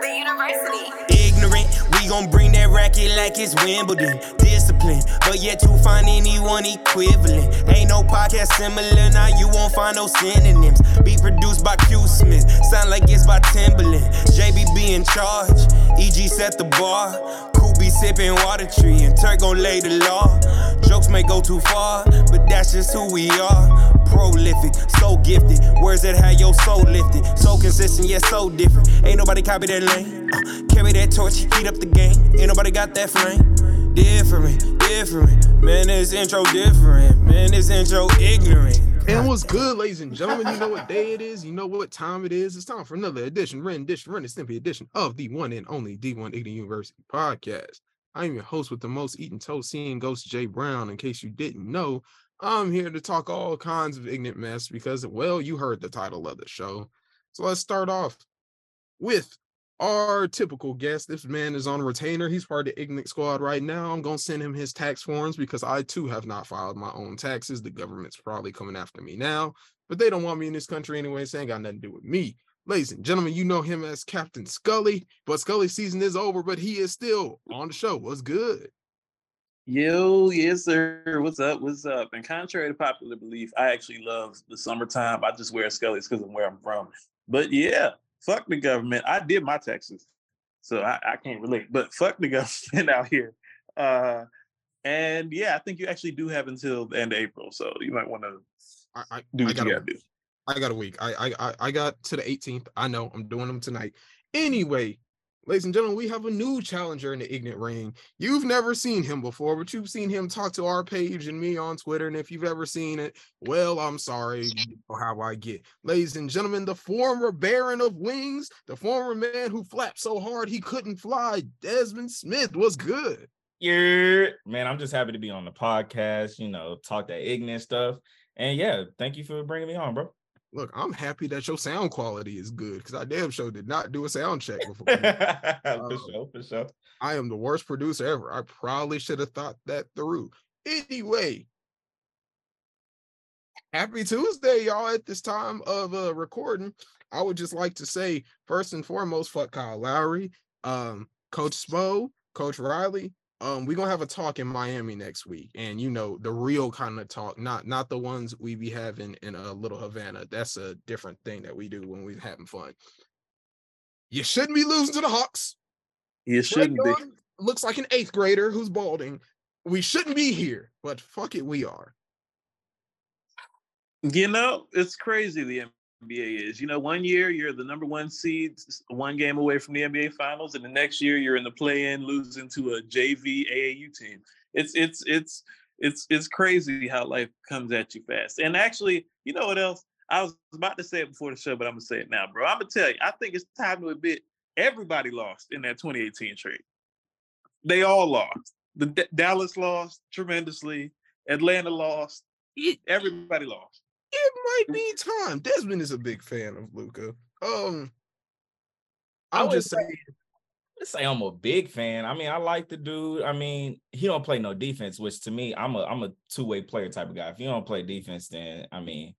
the university. Ignorant, we gon' bring that racket like it's Wimbledon. Discipline, but yet to find anyone equivalent. Ain't no podcast similar, now you won't find no synonyms. Be produced by Q Smith, sound like it's by Timbaland. JBB in charge, EG set the bar. Cool be sipping water tree, and Turk gon' lay the law. Jokes may go too far, but that's just who we are. Prolific, so gifted. Words that have your soul lifted. So consistent, yet so different. Ain't nobody copy that lane. Uh, carry that torch, heat up the game. Ain't nobody got that flame. Different, different. Man, this intro different. Man, this intro ignorant. And what's good, ladies and gentlemen? You know what day it is. You know what time it is. It's time for another edition, rendition, run Stimpy edition of the one and only D1 Ignorant University podcast. I am your host with the most eaten toast, seeing Ghost J Brown. In case you didn't know, I'm here to talk all kinds of ignorant mess because, well, you heard the title of the show. So let's start off with our typical guest. This man is on retainer. He's part of the ignorant squad right now. I'm gonna send him his tax forms because I too have not filed my own taxes. The government's probably coming after me now, but they don't want me in this country anyway. So ain't got nothing to do with me. Ladies and gentlemen, you know him as Captain Scully, but Scully season is over, but he is still on the show. What's good? Yo, yes, sir. What's up? What's up? And contrary to popular belief, I actually love the summertime. I just wear Scully's because I'm where I'm from. But yeah, fuck the government. I did my taxes, so I, I can't relate. But fuck the government out here. Uh, and yeah, I think you actually do have until the end of April, so you might want to I, I, do I what got you gotta do. I got a week. I, I I got to the 18th. I know I'm doing them tonight. Anyway, ladies and gentlemen, we have a new challenger in the ignorant ring. You've never seen him before, but you've seen him talk to our page and me on Twitter. And if you've ever seen it, well, I'm sorry know how I get. Ladies and gentlemen, the former Baron of Wings, the former man who flapped so hard he couldn't fly, Desmond Smith was good. Yeah, man, I'm just happy to be on the podcast, you know, talk that ignorant stuff. And yeah, thank you for bringing me on, bro. Look, I'm happy that your sound quality is good because I damn sure did not do a sound check before. for Um, sure, for sure. I am the worst producer ever. I probably should have thought that through. Anyway, happy Tuesday, y'all. At this time of uh recording, I would just like to say first and foremost, fuck Kyle Lowry, um, Coach Spo, Coach Riley. Um, we're gonna have a talk in Miami next week, and you know the real kind of talk, not not the ones we be having in a little Havana. That's a different thing that we do when we're having fun. You shouldn't be losing to the Hawks. You shouldn't be. Draymond looks like an eighth grader who's balding. We shouldn't be here, but fuck it, we are. You know, it's crazy the NBA is. You know, one year you're the number one seed, one game away from the NBA finals, and the next year you're in the play-in losing to a JV AAU team. It's it's it's it's it's crazy how life comes at you fast. And actually, you know what else? I was about to say it before the show, but I'm gonna say it now, bro. I'm gonna tell you, I think it's time to admit everybody lost in that 2018 trade. They all lost. The D- Dallas lost tremendously. Atlanta lost. Everybody lost. It might be time. Desmond is a big fan of Luka. Um, I I'll would just say, Let's say I'm a big fan. I mean, I like the dude. I mean, he don't play no defense, which to me, I'm a I'm a two-way player type of guy. If you don't play defense, then I mean,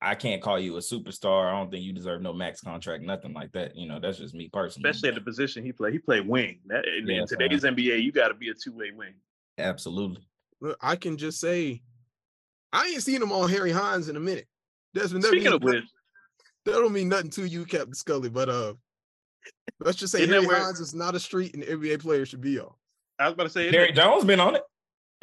I can't call you a superstar. I don't think you deserve no max contract, nothing like that. You know, that's just me personally. especially at the position he played. He played wing. That, in, Yeah, in so- today's NBA, you got to be a two way wing. Absolutely. look, I can just say, I ain't seen him on Harry Hines in a minute. Desmond, that, Speaking means of which, that don't mean nothing to you, Captain Scully. But uh, let's just say Harry where- Hines is not a street an NBA player should be on. I was about to say, isn't Jerry Jones been on it.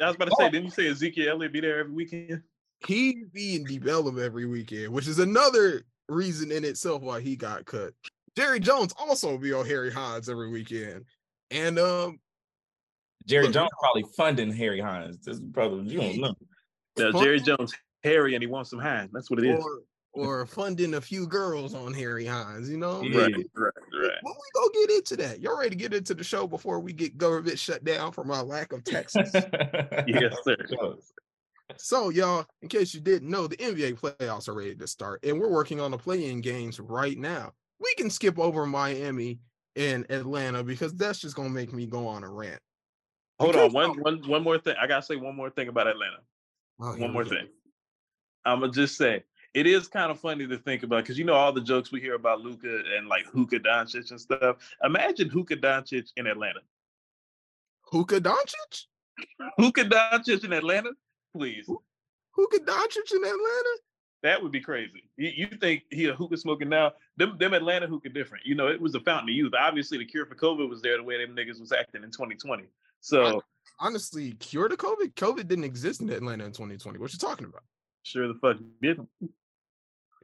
I was about to say, Oh. didn't you say Ezekiel Elliott be there every weekend? he be in develop every weekend, which is another reason in itself why he got cut. Jerry Jones also be on Harry Hines every weekend. And um Jerry Look, Jones probably funding Harry Hines. This is probably you don't know. No, Fuck. Jerry Jones, Harry, and he wants some hand. That's what it is. or or funding a few girls on Harry Hines, you know? Yeah. Right, right, right. When we go get into that, y'all ready to get into the show before we get government shut down from our lack of taxes? Yes, sir. So, y'all, in case you didn't know, the NBA playoffs are ready to start, and we're working on the play-in games right now. We can skip over Miami and Atlanta because that's just gonna make me go on a rant. Hold Because- on, one, one, one more thing. I gotta say one more thing about Atlanta. Oh, One more thing. I'm gonna just say it is kind of funny to think about because you know all the jokes we hear about Luka and like Huka Doncic and stuff. Imagine Huka Doncic in Atlanta. Hookah Doncic? Hookah Doncic in Atlanta, please. Hookah Doncic in Atlanta? That would be crazy. You, you think he a hookah smoking now? Them, them Atlanta hookah different. You know, it was a fountain of youth. Obviously, the cure for COVID was there the way them niggas was acting in 2020. So Honestly, cure to COVID? COVID didn't exist in Atlanta in 2020. What you talking about? sure the fuck didn't.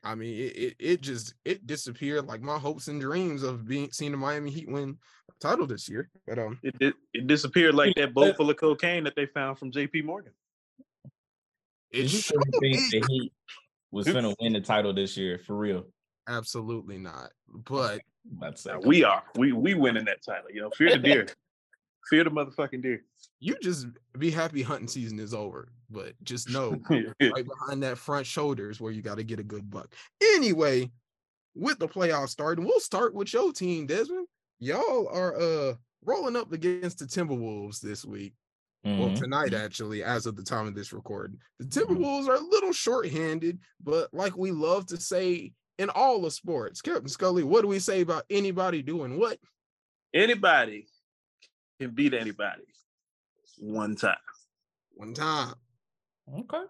I mean, it, it it just it disappeared like my hopes and dreams of being seeing the Miami Heat win title this year. But um, It, it it disappeared like that boat full of cocaine that they found from J.P. Morgan. it Did you think the Heat was gonna win the title this year for real? Absolutely not. But I'm about to say. Now, we are. We we winning that title. You know, fear the deer. Fear the motherfucking deer. you just be happy hunting season is over. But just know right behind that front shoulder is where you got to get a good buck. Anyway, with the playoffs starting, we'll start with your team, Desmond. Y'all are uh rolling up against the Timberwolves this week. Well, Mhm. tonight, actually, as of the time of this recording. The Mhm. Timberwolves are a little short-handed, but like we love to say in all the sports, Captain Scully, what do we say about anybody doing what? Anybody can beat anybody one time. One time. Okay.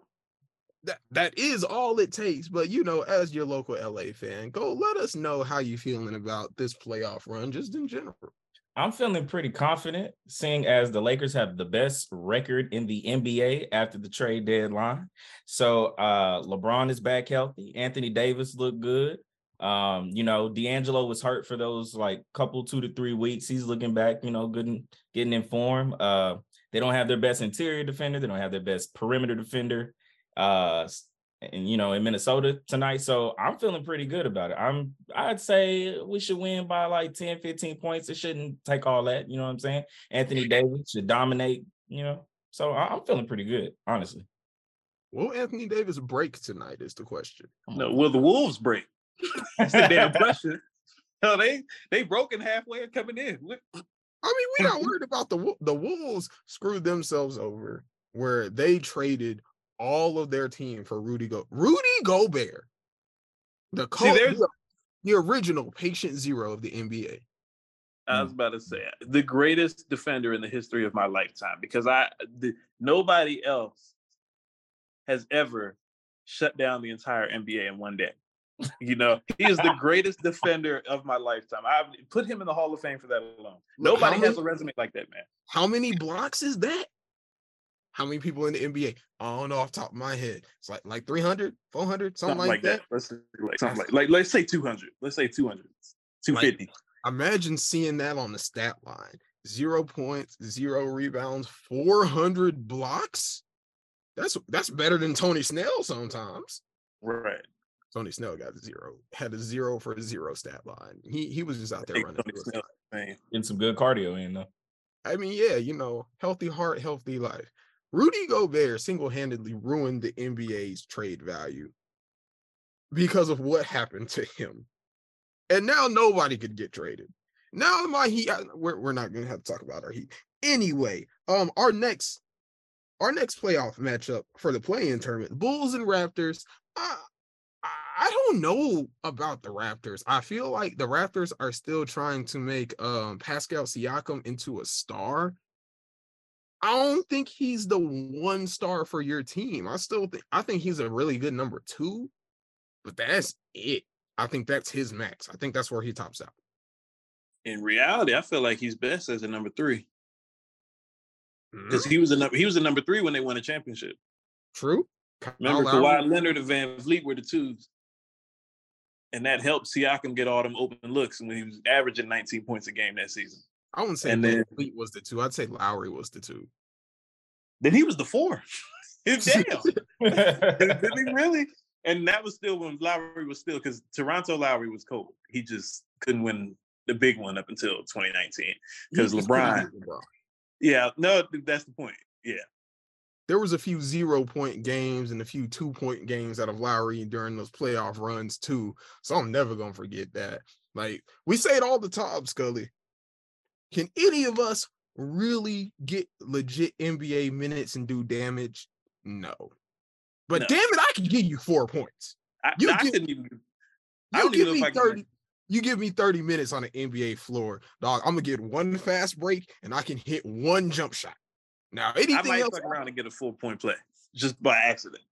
That that is all it takes. But you know, as your local LA fan, go let us know how you feeling about this playoff run, just in general. I'm feeling pretty confident, seeing as the Lakers have the best record in the NBA after the trade deadline. So uh LeBron is back healthy. Anthony Davis looked good. Um, you know, D'Angelo was hurt for those like couple two to three weeks. He's looking back, you know, good and getting in form. Uh, they don't have their best interior defender, they don't have their best perimeter defender. Uh and you know, in Minnesota tonight. So I'm feeling pretty good about it. I'm I'd say we should win by like 10, 15 points. It shouldn't take all that, you know what I'm saying? Anthony Davis should dominate, you know. So I- I'm feeling pretty good, honestly. Will Anthony Davis break tonight? Is the question. No, will the Wolves break? That's the damn question. No, they they broken halfway and coming in. I mean, we're not worried about the the Wolves screwed themselves over where they traded all of their team for Rudy Go Rudy Gobert, the co- there's- the, the original patient zero of the NBA. I was about to say the greatest defender in the history of my lifetime because I the, nobody else has ever shut down the entire NBA in one day. You know, he is the greatest defender of my lifetime. I put him in the Hall of Fame for that alone. Look, Nobody has a resume like that, man. How many blocks is that? How many people in the NBA? I don't know off top of my head. It's like like 300, 400, something, Something, like, that. Let's say, like something like, like let's say 200. Let's say 200. 250. Imagine seeing that on the stat line. Zero points, zero rebounds, 400 blocks. That's that's better than Tony Snell sometimes. right. Tony Snell got a zero, had a zero for a zero stat line. He he was just out there running. Tony. Snell, man. Getting some good cardio in though. I mean, yeah, you know, healthy heart, healthy life. Rudy Gobert single-handedly ruined the NBA's trade value because of what happened to him. And now nobody could get traded. Now my heat, we're, we're not gonna have to talk about our heat. Anyway, um, our next our next playoff matchup for the play-in tournament, Bulls and Raptors. I, I- don't know about the Raptors. I feel like the Raptors are still trying to make um Pascal Siakam into a star. I don't think he's the one star for your team. I still think I think he's a really good number two, but that's it. I think that's his max. I think that's where he tops out. In reality, I feel like he's best as a number three because he was a number he was a number three when they won a championship. True. Kyle Remember, Lowry- Kawhi Leonard and VanVleet were the twos, and that helped Siakam get all them open looks when he was averaging 19 points a game that season. I wouldn't say and then- Vleet was the two. I'd say Lowry was the two. Then he was the four. Damn, didn't he really? And that was still when Lowry was still because Toronto Lowry was cold. He just couldn't win the big one up until 2019. 'Cause He- he's pretty LeBron- good, LeBron. Yeah, no, that's the point. Yeah, there was a few zero point games and a few two point games out of Lowry during those playoff runs too. So I'm never gonna forget that. Like we say it all the time, Scully. Can any of us really get legit NBA minutes and do damage? No. But No. damn it, I can give you four points. I, You I get- couldn't even. I You give me I can- 30. You give me 30 minutes on the NBA floor, dog. I'm gonna get one fast break and I can hit one jump shot. Now, anything I might else, fuck around and get a four point play just by accident.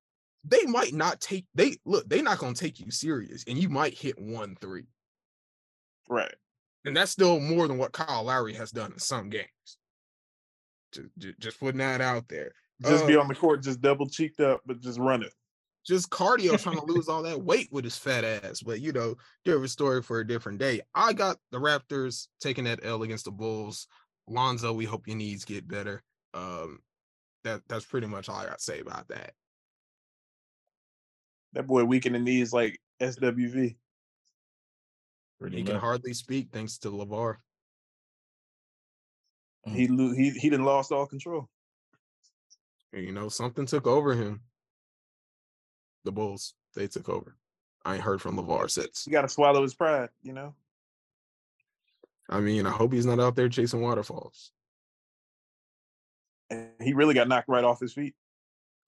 they might not take they look, they're not gonna take you serious, and you might hit one three. Right. And that's still more than what Kyle Lowry has done in some games. Just, just putting that out there. Just be Uh, on the court, just double cheeked up, but just run it. just cardio trying to lose all that weight with his fat ass. But you know, different story for a different day. I got the Raptors taking that L against the Bulls. Lonzo, we hope your needs get better. Um, that that's pretty much all I got to say about that. That boy weak in the knees like SWV. Pretty He much. can hardly speak thanks to Lavar. He lo- he he done lost all control. You know, something took over him. The Bulls, they took over. I ain't heard from Lavar since. You got to swallow his pride, you know. I mean, I hope he's not out there chasing waterfalls. And he really got knocked right off his feet.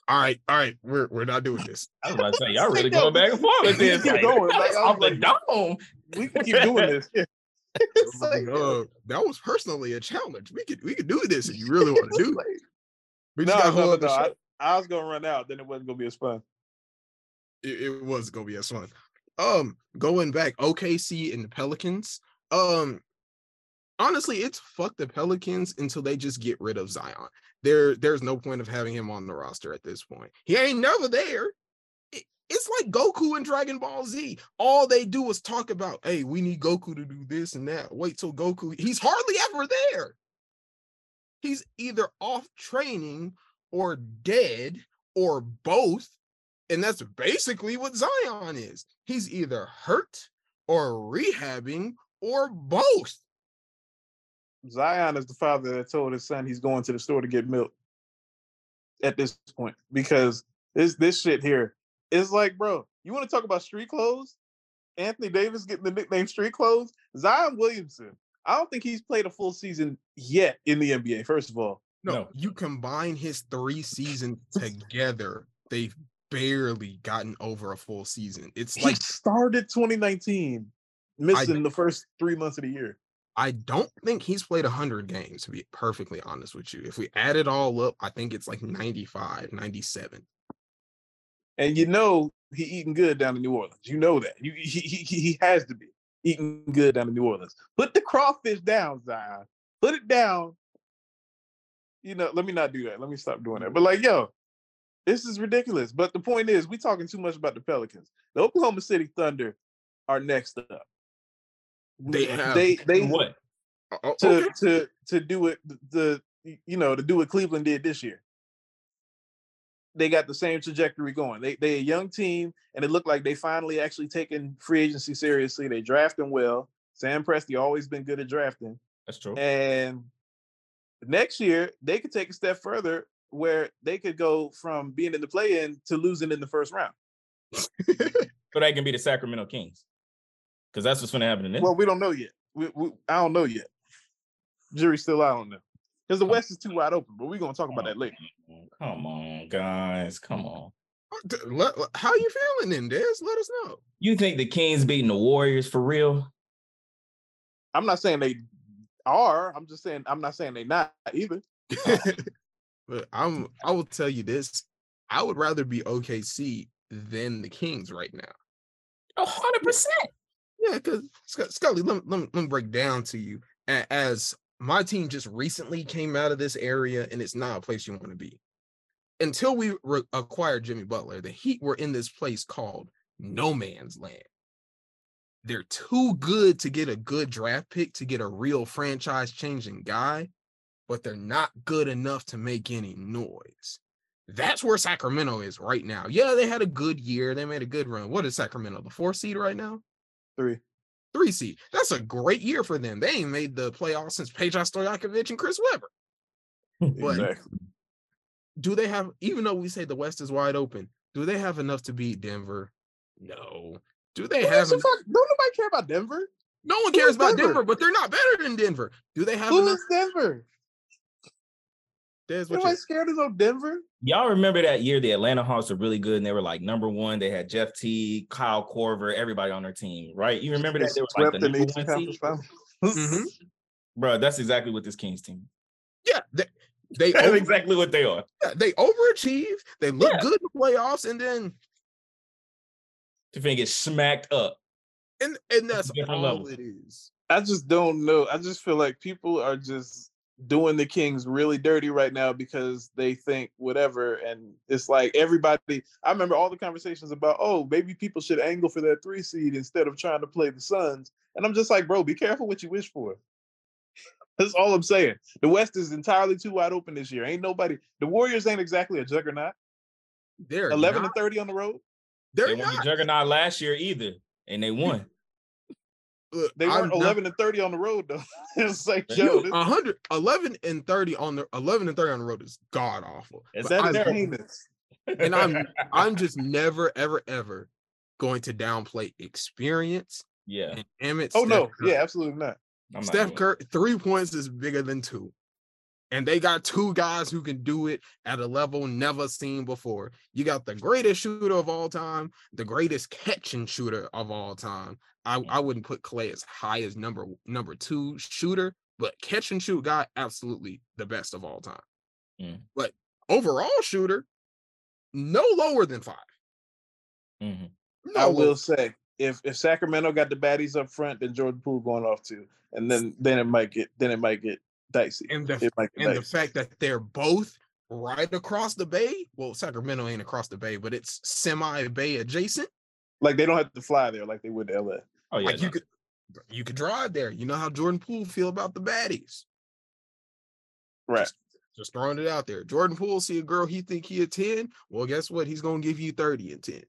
All right, all right, we're we're not doing this. I was about to say, y'all really going back and forth with we this. keep Like, going, like, I off was the like- dome. We can keep doing this. It's like, Uh, that was personally a challenge. We could we could do this if you really want to do it. like- We no, just got no, no, no. I. I was gonna run out, then it wasn't gonna be as fun. It, it was gonna be as fun. Um, going back, OKC and the Pelicans. Um, honestly, it's fuck the Pelicans until they just get rid of Zion. There, there's no point of having him on the roster at this point. He ain't never there. It- it's like Goku and Dragon Ball Z. All they do is talk about, hey, we need Goku to do this and that. Wait till Goku. He's hardly ever there. He's either off training or dead or both. And that's basically what Zion is. He's either hurt or rehabbing or both. Zion is the father that told his son he's going to the store to get milk. At this point, because this this shit here is like, bro, you want to talk about street clothes? Anthony Davis getting the nickname street clothes. Zion Williamson. I don't think he's played a full season yet in the NBA. First of all, No, No. you combine his three seasons together, they've barely gotten over a full season. It's he like started 2019, missing the first three months of the year. I don't think he's played 100 games, to be perfectly honest with you. If we add it all up, I think it's like 95, 97. And you know he eating good down in New Orleans. You know that. You, he, he, he has to be eating good down in New Orleans. Put the crawfish down, Zion. Put it down. You know, let me not do that. Let me stop doing that. But like, yo, this is ridiculous. But the point is, we talking too much about the Pelicans. The Oklahoma City Thunder are next up. They have- they they What? Oh, oh to okay. to to do it the you know to do what Cleveland did this year. They got the same trajectory going. They they a young team, and it looked like they finally actually taking free agency seriously. They drafting well. Sam Presti always been good at drafting, That's true. and next year they could take a step further where they could go from being in the play-in to losing in the first round. So they can be the Sacramento Kings. Because that's what's going to happen in this. Well, we don't know yet. We, we, I don't know yet. Jury's still out on them because the West is too wide open. But we're gonna talk about oh, that later. Come on, guys. Come on. D- let- let- How you feeling then, Des? Let us know. You think the Kings beating the Warriors for real? I'm not saying they are. I'm just saying I'm not saying they not either. but I'm I will tell you this. I would rather be OKC than the Kings right now. A hundred percent. Yeah, because Scully, let, me- let, let me break down to you. As my team just recently came out of this area, and it's not a place you want to be. Until we re- acquired Jimmy Butler, the Heat were in this place called no man's land. They're too good to get a good draft pick to get a real franchise changing guy, but they're not good enough to make any noise. That's where Sacramento is right now. Yeah, they had a good year. They made a good run. What is Sacramento? The fourth seed right now? Three. three seed. That's a great year for them. They ain't made the playoffs since Peja Stojakovic and Chris Webber. But Exactly. do they have, even though we say the West is wide open, do they have enough to beat Denver? No. Do they have a fuck? Don't nobody care about Denver. no one who cares about Denver? Denver, but they're not better than Denver. Do they have Who enough? is Denver? Des, what Nobody you scared of no Denver. Y'all remember that year the Atlanta Hawks were really good and they were like number one. They had Jeff T, Kyle Korver, everybody on their team, right? You remember that They they were like the number one Conference seed, Finals. Mhm. bro. That's exactly what this Kings team. Yeah, they they, That's over, exactly what they are. they overachieve. They look Yeah. good in the playoffs, and then To finna get smacked up. and and that's Different all level. it is. I just don't know. I just feel like people are just doing the Kings really dirty right now because they think whatever. And it's like everybody, I remember all the conversations about, oh, maybe people should angle for that three seed instead of trying to play the Suns. And I'm just like, bro, be careful what you wish for. That's all I'm saying. The West is entirely too wide open this year. Ain't nobody, the Warriors ain't exactly a juggernaut. They're 11 not, and 30 on the road. They're They weren't not. the juggernaut last year either, and they won. Look, They I'm weren't 11 and 30 on the road, though. it's like, They yo, You, this, 100, 11 and 30 on the 11 and 30 on the road is god awful. Is But that's I'm- and I'm I'm just never ever ever going to downplay experience Yeah, and Emmett. Oh, Steph no. Curry. Yeah, absolutely not. I'm Steph doing Curry, three points is bigger than two. And they got two guys who can do it at a level never seen before. You got the greatest shooter of all time, the greatest catching shooter of all time. I, I wouldn't put Clay as high as number number two shooter, but catch and shoot guy, absolutely the best of all time. Mm. But overall shooter, no lower than five. Mhm. No I lower. will say, if if Sacramento got the baddies up front, then Jordan Poole going off too, and then then it might get then it might get dicey. And the It might get the fact that they're both right across the bay. Well, Sacramento ain't across the bay, but it's semi bay adjacent. like they don't have to fly there like they would to LA. Oh yeah, like you could you could drive there. You know how Jordan Poole feel about the baddies. Right. Just throwing it out there. Jordan Poole see a girl he think he a 10. Well, guess what? He's gonna give you 30 and 10.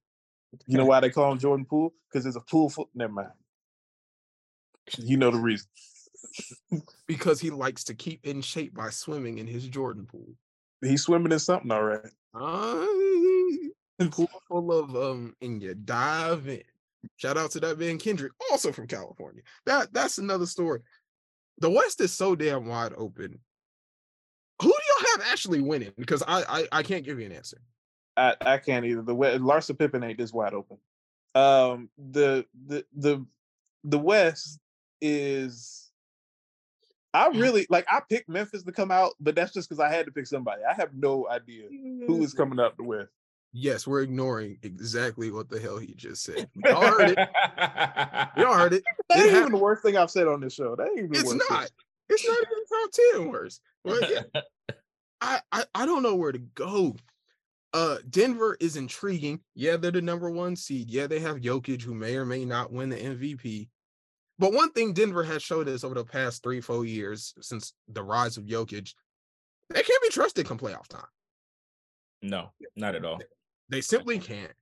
You know why they call him Jordan Poole? Because there's a pool foot. Never mind. You know the reason. Because he likes to keep in shape by swimming in his Jordan pool. He's swimming in something all right. Uh, pool full of um and you dive in. Shout out to that man Kendrick, also from California. That that's another story. The West is so damn wide open. Who do y'all have actually winning? Because I I, I can't give you an answer. I, I can't either. The we- Larsa Pippen ain't this wide open. Um, the the the the West is. I really like. I picked Memphis to come out, but that's just because I had to pick somebody. I have no idea who is coming out the West. Yes, we're ignoring exactly what the hell he just said. Y'all heard it. Y'all heard it. That It ain't even the worst thing I've said on this show. That ain't even It's worst thing. not. It's not even top 10 worse. But yeah, I, I I don't know where to go. Uh Denver is intriguing. Yeah, they're the number one seed. Yeah, they have Jokic, who may or may not win the MVP. But one thing Denver has showed us over the past three, four years since the rise of Jokic, they can't be trusted come playoff time. no, not at all. They simply can't.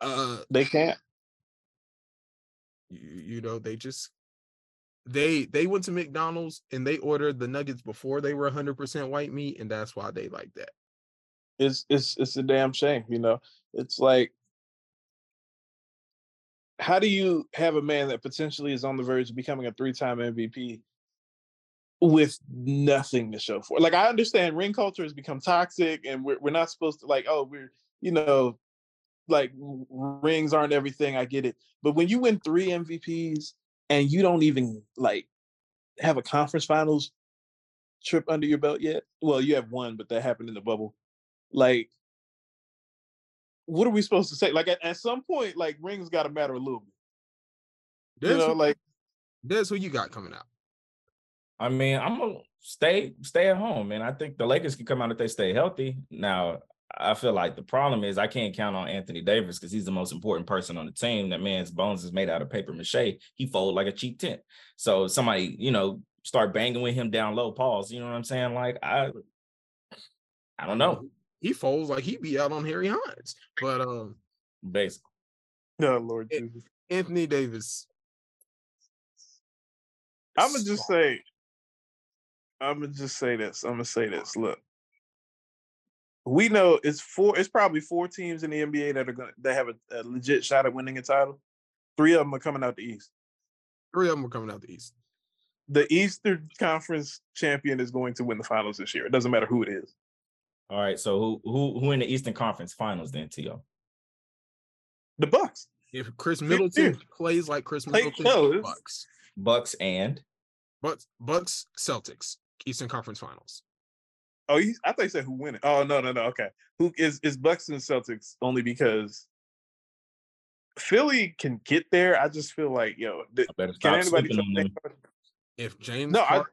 Uh They can't. you, you know, they just they they went to McDonald's and they ordered the nuggets before they were 100% white meat, and that's why they like that. It's it's it's a damn shame, you know. It's like how do you have a man that potentially is on the verge of becoming a three-time MVP with nothing to show for? Like I understand ring culture has become toxic and we're we're not supposed to like, oh, we're you know, like rings aren't everything. I get it. But when you win three MVPs and you don't even like have a conference finals trip under your belt yet, well, you have one, but that happened in the bubble. Like, what are we supposed to say? Like at, at some point, like rings got to matter a little bit. You That's know, who, like that's who you got coming out. I mean, I'm gonna stay stay at home, man. I think the Lakers can come out if they stay healthy. Now, I feel like the problem is I can't count on Anthony Davis because he's the most important person on the team. That man's bones is made out of paper mache. He fold like a cheap tent. So somebody, you know, start banging with him down low. Pause. You know what I'm saying? Like I, I don't know. He folds like he be out on Harry Hines. But um Basically, No, Lord It- Jesus. Anthony Davis. I'm gonna just say, I'm gonna just say this. I'm gonna say this. Look, we know it's four. It's probably four teams in the NBA that are gonna that have a, a legit shot at winning a title. Three of them are coming out the East. Three of them are coming out the East. The Eastern Conference champion is going to win the finals this year. It doesn't matter who it is. All right. So who who who in the Eastern Conference Finals then, T.O.? The Bucks. If Khris Middleton yeah. plays like Khris Middleton, yo, Bucks, Bucks and Bucks, Bucks, Celtics, Eastern Conference Finals. Oh, you, I thought you said who win it. Oh no, no, no. Okay, who is is Bucks and Celtics only because Philly can get there. I just feel like yo, th- I can anybody? sleeping on them. If James, No, I-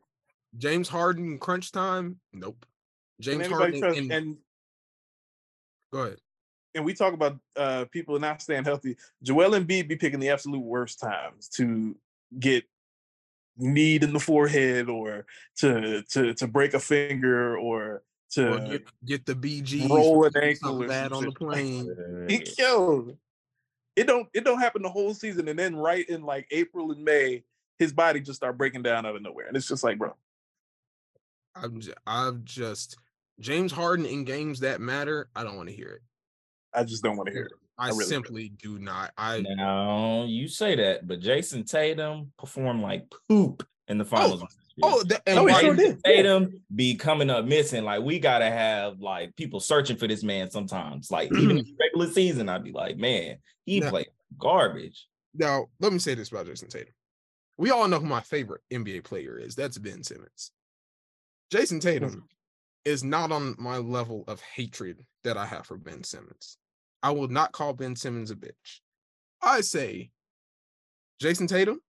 James Harden crunch time, nope. James Harden and, And go ahead. and we talk about uh people not staying healthy. Joel Embiid be picking the absolute worst times to get kneed in the forehead or to to to break a finger or to Or get, get the BG roll an ankle or bad on the plane. He killed. It don't it don't happen the whole season, and then right in like April and May, his body just start breaking down out of nowhere, and it's just like, bro, I'm just, I've just James Harden in games that matter. I don't want to hear it. I just don't want to hear it. I, really don't. simply do not. I Now you say that, but Jayson Tatum performed like poop in the oh, finals. last year. oh, that, and No, he sure did. Tatum be coming up missing. Like we gotta have like people searching for this man sometimes. Like even in regular season, I'd be like, man, he Now- played garbage. now let me say this about Jayson Tatum. We all know who my favorite NBA player is. That's Ben Simmons. Jayson Tatum is not on my level of hatred that I have for Ben Simmons. I will not call Ben Simmons a bitch. I say Jayson Tatum,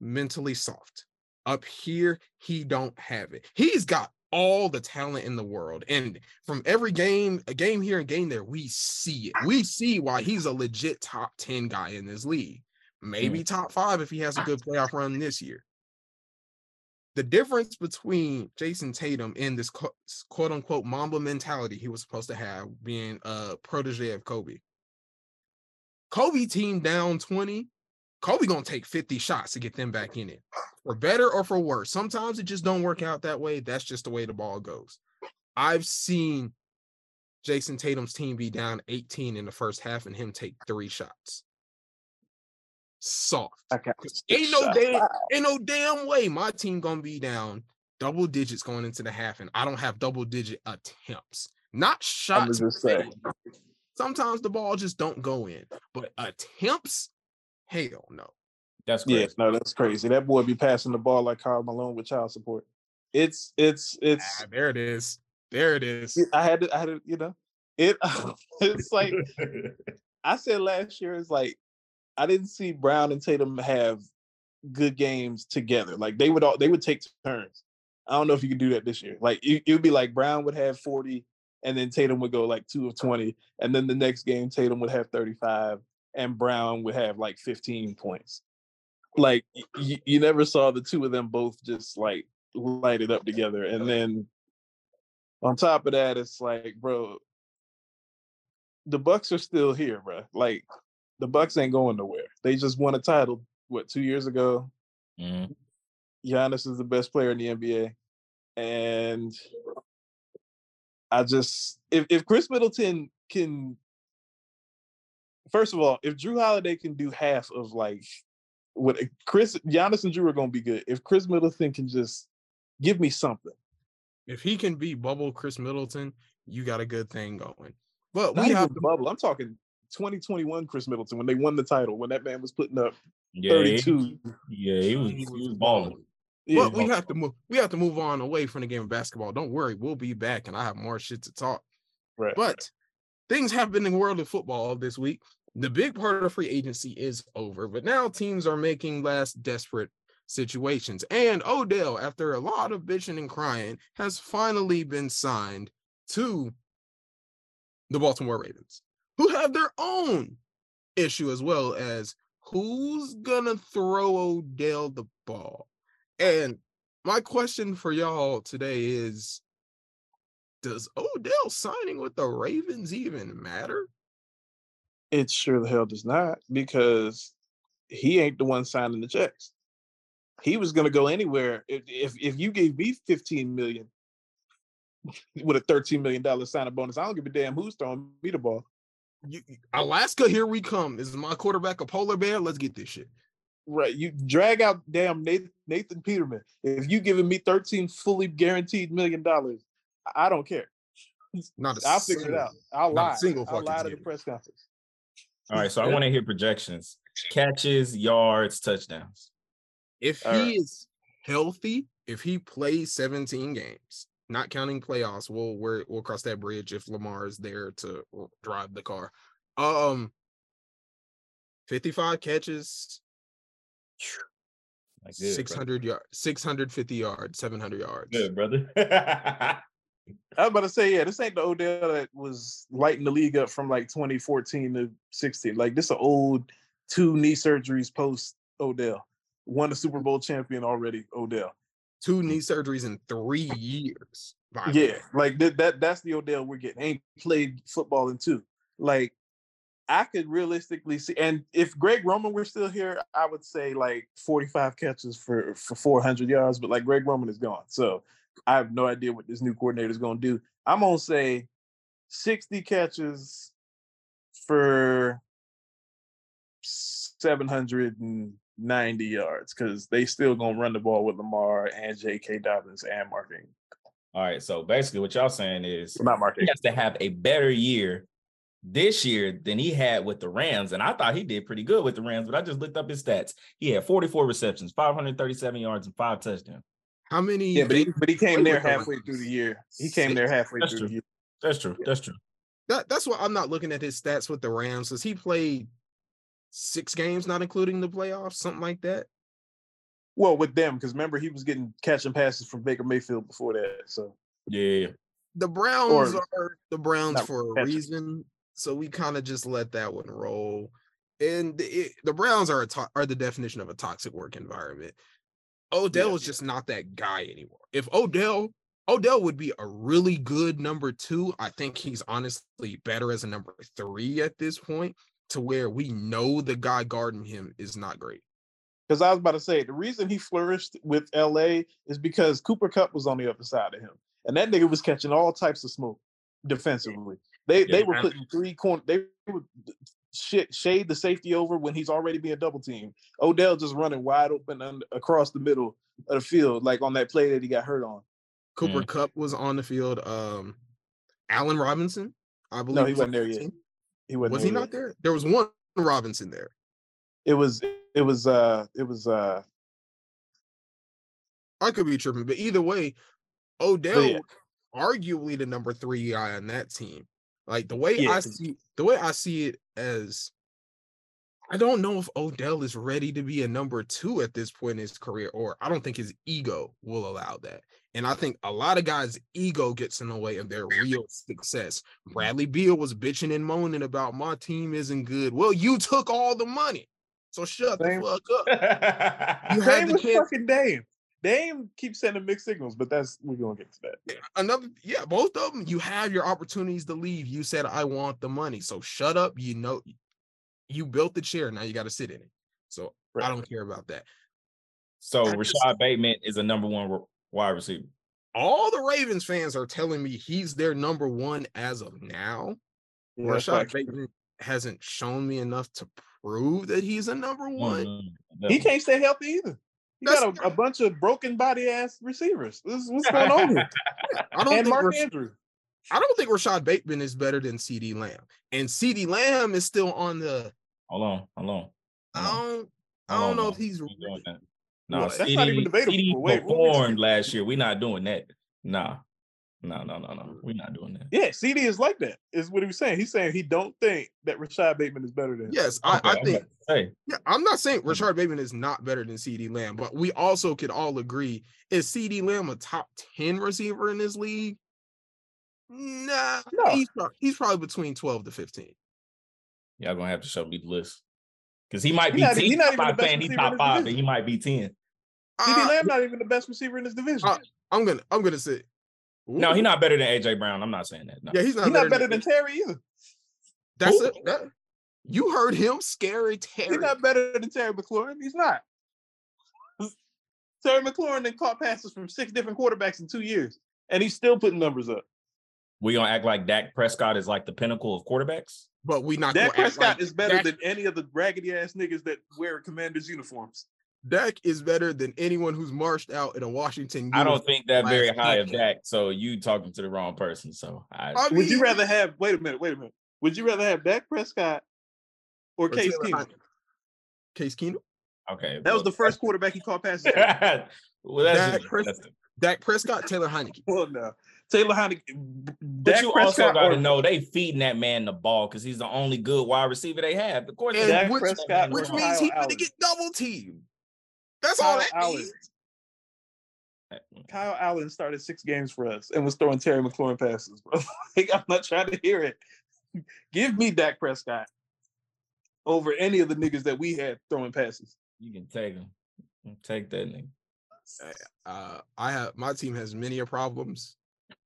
mentally soft. Up here, he don't have it. He's got all the talent in the world. And from every game, a game here and game there, we see it. We see why he's a legit top 10 guy in this league. Maybe mm. top five if he has a good playoff run this year. The difference between Jayson Tatum and this quote, quote unquote Mamba mentality he was supposed to have being a protege of Kobe. Kobe team down 20. Kobe gonna take 50 shots to get them back in it. For better or for worse. Sometimes it just don't work out that way. That's just the way the ball goes. I've seen Jayson Tatum's team be down 18 in the first half and him take three shots. Soft. Okay. got Ain't no damn, ain't no damn way my team gonna be down double digits going into the half, and I don't have double digit attempts, not shots. just say. Sometimes the ball just don't go in, but attempts, hell no. That's crazy. Yeah, no, that's crazy. That boy be passing the ball like Karl Malone with child support. It's it's it's. Ah, there it is. There it is. I had to I had to you know it. It's like I said last year. It's like I didn't see Brown and Tatum have good games together. Like they would all they would take turns. I don't know if you could do that this year. Like it, would be like Brown would have 40 and then Tatum would go like two of 20. And then the next game, Tatum would have 35 and Brown would have like 15 points. Like you never saw the two of them both just like light it up together. And then on top of that, it's like, bro, the Bucks are still here, bro. Like the Bucks ain't going nowhere. They just won a title, what, two years ago? Mhm. Giannis is the best player in the NBA. And I just if, if Khris Middleton can first of all, if Jrue Holiday can do half of like what Chris Giannis and Jrue are gonna be good. If Khris Middleton can just give me something. If he can be bubble Khris Middleton, you got a good thing going. But Not we even have to bubble. I'm talking 2021 Khris Middleton when they won the title, when that man was putting up Yeah, 32. yeah, he was, He he was was balling. Yeah, but we have to move we have to move on away from the game of basketball. Don't worry, we'll be back and I have more shit to talk. right. But things have been in the world of football this week. The big part of free agency is over, but now teams are making last desperate situations. And Odell, after a lot of bitching and crying, has finally been signed to the Baltimore Ravens, who have their own issue as well as who's gonna throw Odell the ball. And my question for y'all today is does Odell signing with the Ravens even matter? It sure the hell does not because he ain't the one signing the checks. He was going to go anywhere. If, if if you gave me 15 million with a 13 million dollar signing bonus, I don't give a damn who's throwing me the ball. You, Alaska, here we come. Is my quarterback a polar bear? Let's get this shit. Right, you drag out damn Nathan, Nathan Peterman. If you giving me 13 fully guaranteed million dollars, I I don't care. Not a I'll figure it out. I'll a lie. single I'll lie to the press conference. All right, so I want to hear projections: catches, yards, touchdowns. If he All right. is healthy, if he plays 17 games, not counting playoffs, we'll we're, we'll cross that bridge if Lamar is there to drive the car. Um, 55 catches, Like, good, brother. 600 yards, 650 yards, 700 yards. Good, brother. I was about to say, yeah, this ain't the Odell that was lighting the league up from like 2014 to 16. Like this, an old two knee surgeries post Odell, won the Super Bowl champion already. Odell, Two mm. knee surgeries in three years. yeah, like that. that that's the Odell we're getting. Ain't played football in two. Like I could realistically see, and if Greg Roman were still here, I would say like 45 catches for for 400 yards. But like Greg Roman is gone, so I have no idea what this new coordinator is going to do. I'm gonna say 60 catches for 790 yards because they still gonna run the ball with Lamar and J.K. Dobbins and Mark Ingram. All right, so basically, what y'all saying is Well, not Mark he has to have a better year this year than he had with the Rams. And I thought he did pretty good with the Rams, but I just looked up his stats. He had 44 receptions, 537 yards, and five touchdowns. How many? Yeah, but he, but he came there halfway through the year. He came there halfway That's through true. the year. That's true. That's true. that, that's why I'm not looking at his stats with the Rams because he played six games, not including the playoffs, something like that. Well, with them, because remember he was getting catching passes from Baker Mayfield before that. So Yeah. The Browns Or- are the Browns for a catching. reason, so we kind of just let that one roll. And it, the Browns are a to- are the definition of a toxic work environment. Odell is just not that guy anymore. If Odell Odell would be a really good number two, I think he's honestly better as a number three at this point, to where we know the guy guarding him is not great. because I was about to say the reason he flourished with LA is because Cooper Kupp was on the other side of him. And that nigga was catching all types of smoke defensively. They Yeah, they were putting three corner they would shit shade the safety over when he's already being double teamed. Odell just running wide open and across the middle of the field, like on that play that he got hurt on. Cooper Mm. Kupp was on the field. Um, Allen Robinson, I believe. No, he was on wasn't there yet. team. He wasn't Was he not there? There was one Robinson there. It was it was uh it was uh I could be tripping, but either way, Odell, yeah. arguably the number three guy on that team. Like the way Yeah, I see the way I see it as I don't know if Odell is ready to be a number two at this point in his career, or I don't think his ego will allow that. And I think a lot of guys' ego gets in the way of their real success. Mm-hmm. Bradley Beal was bitching and moaning about my team isn't good. Well, you took all the money. So shut Same. the fuck up. You had Same the chance. fucking Dame. Dame keeps sending mixed signals, but that's we're gonna get to that. another yeah both of them you have your opportunities to leave you said i want the money so shut up you know you built the chair now you got to sit in it so i don't care about that So I just- Rashod Bateman is a number one wide receiver. all the ravens fans are telling me he's their number one as of now Yeah, Rashod Bateman hasn't shown me enough to prove that he's a number one Mm, He can't stay healthy either. He That's got a, a bunch of broken body ass receivers. This is what's going on here. i don't and think Mark Rash- Andrews. I don't think Rashod Bateman is better than CeeDee Lamb and CeeDee Lamb is still on the Hold on, hold on. i don't i don't know if he's We doing that. No, What? That's not even debatable. CeeDee Wait, performed last year. We're not doing that. Nah, no, no, no, no. We're not doing that. Yeah, CeeDee is like that. Is what he was saying. He's saying he don't think that Rashod Bateman is better than. him. yes i, Okay, I think about to say, Yeah, I'm not saying Richard Bateman is not better than CeeDee Lamb, but we also could all agree is CeeDee Lamb a top 10 receiver in this league? Nah, No. he's, he's probably between 12 to 15. y'all gonna have to show me the list because he might He be. not- 10. he not I'm even the not best saying he's top five, but he might be ten. CeeDee Uh, Lamb not even the best receiver in this division. Uh, I'm gonna I'm gonna say No, he's not better than AJ Brown. I'm not saying that. No. Yeah, he's not, He's not better than Terry either. that's Who? it. that- you heard him scary Terry. He's not better than Terry McLaurin. He's not. Terry McLaurin then caught passes from six different quarterbacks in two years, and he's still putting numbers up. We gonna act like Dak Prescott is like the pinnacle of quarterbacks. but we not Dak gonna act Prescott like is better Dak- than any of the raggedy ass niggas that wear Commanders uniforms. Dak is better than anyone who's marched out in a Washington. I don't think that very last high of decade. Dak. So you talking to the wrong person. So I, I Would you rather have? Wait a minute. Wait a minute. Would you rather have Dak Prescott or or Case Taylor Keenum? Heinicke. Case Keenum. okay. That was the first quarterback he caught passes. to. well, that's Dak just, Pres- that's- Dak Prescott, Taylor Heinicke. well, no. Taylor Heinicke. but you Prescott also got to know they feeding that man the ball because he's the only good wide receiver they have. Of course, And Dak which- Prescott Which means he's going to get double teamed. That's all Kyle that Allen. means. Kyle Allen started six games for us and was throwing Terry McLaurin passes, bro. like, I'm not trying to hear it. Give me Dak Prescott over any of the niggas that we had throwing passes. you can take him. Take that nigga. Uh, I have my team has many a problems.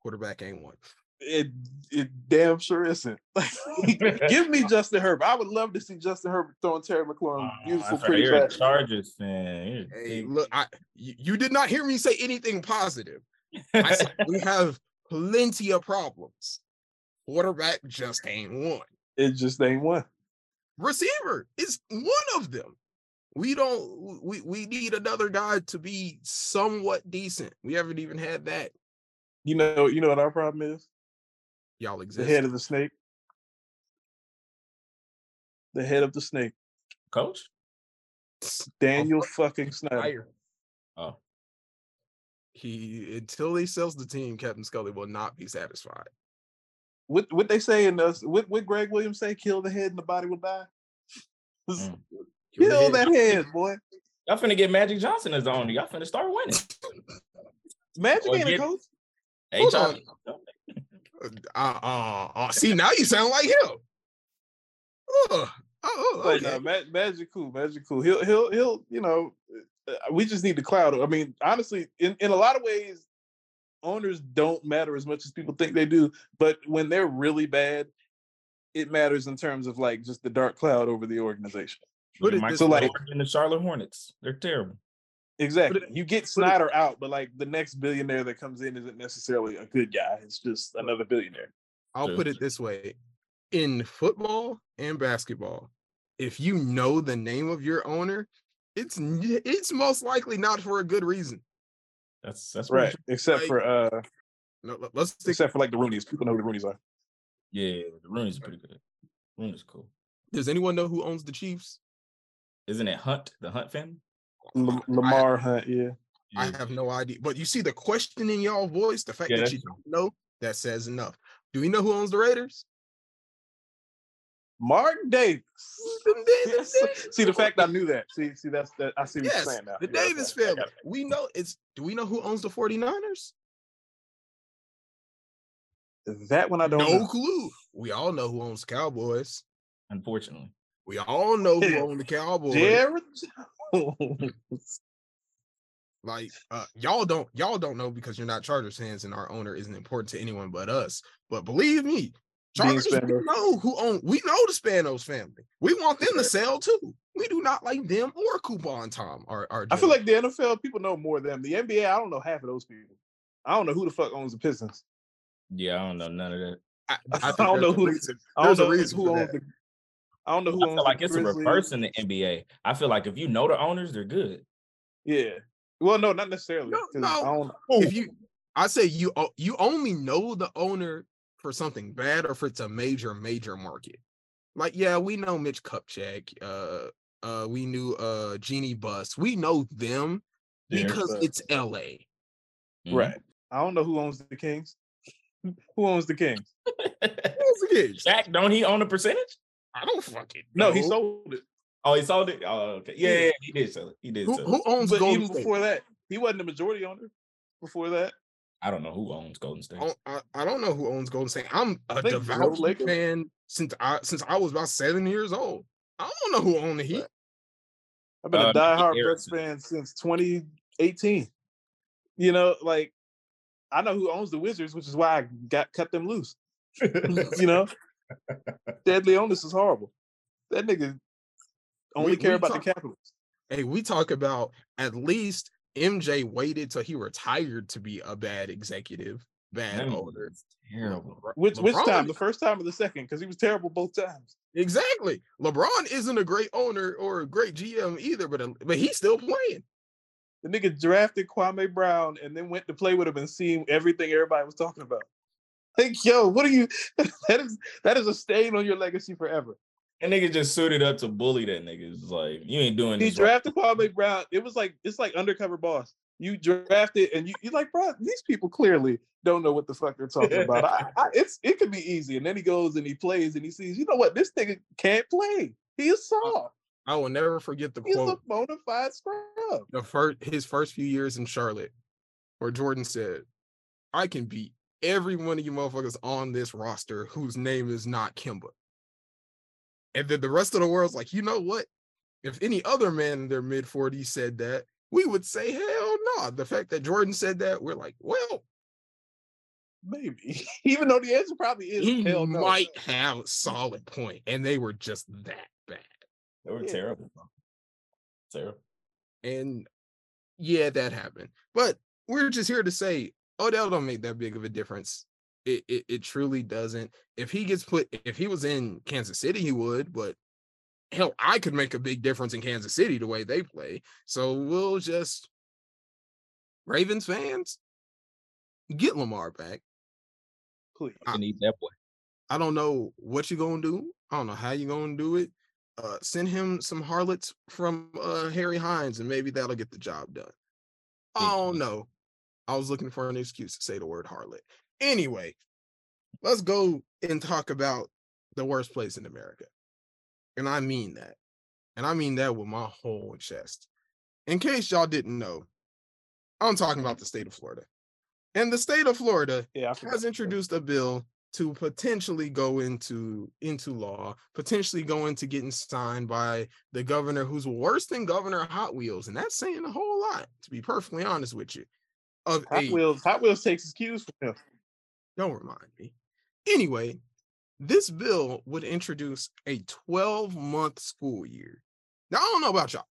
Quarterback ain't one. It it damn sure isn't. Give me Justin Herbert. I would love to see Justin Herbert throwing Terry McLaurin Oh, beautiful, that's right, pretty You're a fast. Chargers fan. Hey, look, I you, you did not hear me say anything positive. I said we have plenty of problems. Quarterback just ain't one. It just ain't one. Receiver is one of them. We don't. We we need another guy to be somewhat decent. We haven't even had that. You know, you know what our problem is? Y'all The exist. head of the snake. The head of the snake. Coach. Daniel fucking Snyder. Fire. Oh, He until he sells the team, Captain Scully will not be satisfied. What what they say in us? What what Gregg Williams say? Kill the head and the body will die. Mm. Kill Kill head. that head, boy. y'all finna get Magic Johnson as the owner. Y'all finna start winning. Magic Or ain't a coach. Hold HR. Uh, uh, uh, see now you sound like him. Ugh. Oh, But okay. no, Ma- Magic cool, Magic cool. He'll he'll he'll you know. uh, We just need the cloud. I mean, honestly, in in a lot of ways, owners don't matter as much as people think they do. But when they're really bad, it matters in terms of like just the dark cloud over the organization. Put it Mike this way. Jordan and the Charlotte Hornets. They're terrible. Exactly. it- You get Snyder out, but like the next billionaire that comes in isn't necessarily a good guy. It's just another billionaire. I'll True. put it this way: in football and basketball, if you know the name of your owner, it's it's most likely not for a good reason. That's that's Right. Except Like- for uh No, let- let's stick. except for like the Rooneys. People know who the Rooneys are. Yeah, the Rooney's are pretty good. Rooney's cool. Does anyone know who owns the Chiefs? Isn't it Hunt, the Hunt family? Lam- Lamar Hunt, yeah. I have no idea. But you see the question in y'all voice, the fact Yeah, that you don't know, that says enough. Do we know who owns the Raiders? Mark Davis. Them Davis- Yes. Davis See the fact I knew that. See, see that's that. I see what Yes, you're saying now. the Yeah, Davis okay, family. We know it's. Do we know who owns the 49ers? That one I don't no know. clue. We all know who owns Cowboys. Unfortunately. We all know who owns the Cowboys. Jerry Jones. Like uh, y'all don't y'all don't know because you're not Chargers fans and our owner isn't important to anyone but us. But believe me, Being Chargers we know who own we know the Spanos family. We want them to sell too. We do not like them or Coupon Tom. Our, our I feel like the NFL people know more than them. The NBA, I don't know half of those people. I don't know who the fuck owns the Pistons. Yeah, I don't know none of that. I, I think don't know who- reason- I don't know who owns that. the. I don't know who I owns feel like the it's a reverse in the NBA. I feel like if you know the owners, they're good. Yeah. Well, no, not necessarily. No, 'cause no. I don't, If you, I say you you only know the owner for something bad or if it's a major major market. Like yeah, we know Mitch Kupchak. Uh, uh, we knew uh Jeanie Buss. We know them Yeah, because but- it's L.A. Mhm. right. I don't know who owns the Kings. who owns the Kings? Who's the kids? Shaq, don't he own a percentage? I don't fucking No, he sold it. Oh, he sold it. Oh, okay. Yeah, Yeah. yeah, he did sell it. He did Who, sell who it. owns But Golden even State? before that, he wasn't the majority owner. Before that, I don't know who owns Golden State. I, don't- I, I don't know who owns Golden State. I'm a devout Joe Lakers. fan since I since I was about seven years old. I don't know who owned the Heat. I've been Uh, a diehard Nicky fan since 2018. You know, like I know who owns the Wizards, which is why I got cut them loose. you know, Ted Leonsis is horrible. That nigga only We- care we about talk- the Capitals. Hey, we talk about at least MJ waited till he retired to be a bad executive. bad That man owner. terrible. LeBron- Which which LeBron- time? The first time or the second? Because he was terrible both times. Exactly. LeBron isn't a great owner or a great GM either, but um, but he's still playing. The nigga drafted Kwame Brown and then went to play with him and seen everything everybody was talking about. Like, yo, what are you? that is that is a stain on your legacy forever. And nigga just suited up to bully that nigga. It's like you ain't doing He this. right. drafted Kwame Brown. It was like it's like undercover boss. You drafted and you you like, bro, these people clearly don't know what the fuck they're talking about. I, I, it's it could be easy. And then he goes and he plays and he sees, you know what, this nigga can't play. He is soft. I will never forget the He's a quote bona fide scrub. the first his first few years in Charlotte, where Jordan said, "I can beat every one of you motherfuckers on this roster whose name is not Kemba." And then the rest of the world's like, you know what? If any other man in their mid 40s said that, we would say, hell no. The fact that Jordan said that, we're like, well, Maybe. Even though the answer probably is he hell no. might have a solid point, and they were just that bad. They were Yeah. terrible. bro. Terrible. And yeah, that happened. But we're just here to say Odell don't make that big of a difference. It, it it truly doesn't. If he gets put, if he was in Kansas City, he would. But hell, I could make a big difference in Kansas City the way they play. So we'll just Ravens fans get Lamar back. Please. I- need that boy. I don't know what you're gonna do. I don't know how you're gonna do it. Uh, send him some harlots from uh, Harry Hines, and maybe that'll get the job done. I don't know. I was looking for an excuse to say the word harlot. Anyway, let's go and talk about the worst place in America. And I mean that. And I mean that with my whole chest. In case y'all didn't know, I'm talking about the state of Florida. And the state of Florida Yeah, has introduced a bill to potentially go into into law, potentially go into getting signed by the governor who's worse than Governor Hot Wheels, and that's saying a whole lot, to be perfectly honest with you. Of Hot a Wheels, Hot Wheels takes his cues from him. don't remind me. Anyway, this bill would introduce a 12 month school year. Now, I don't know about y'all.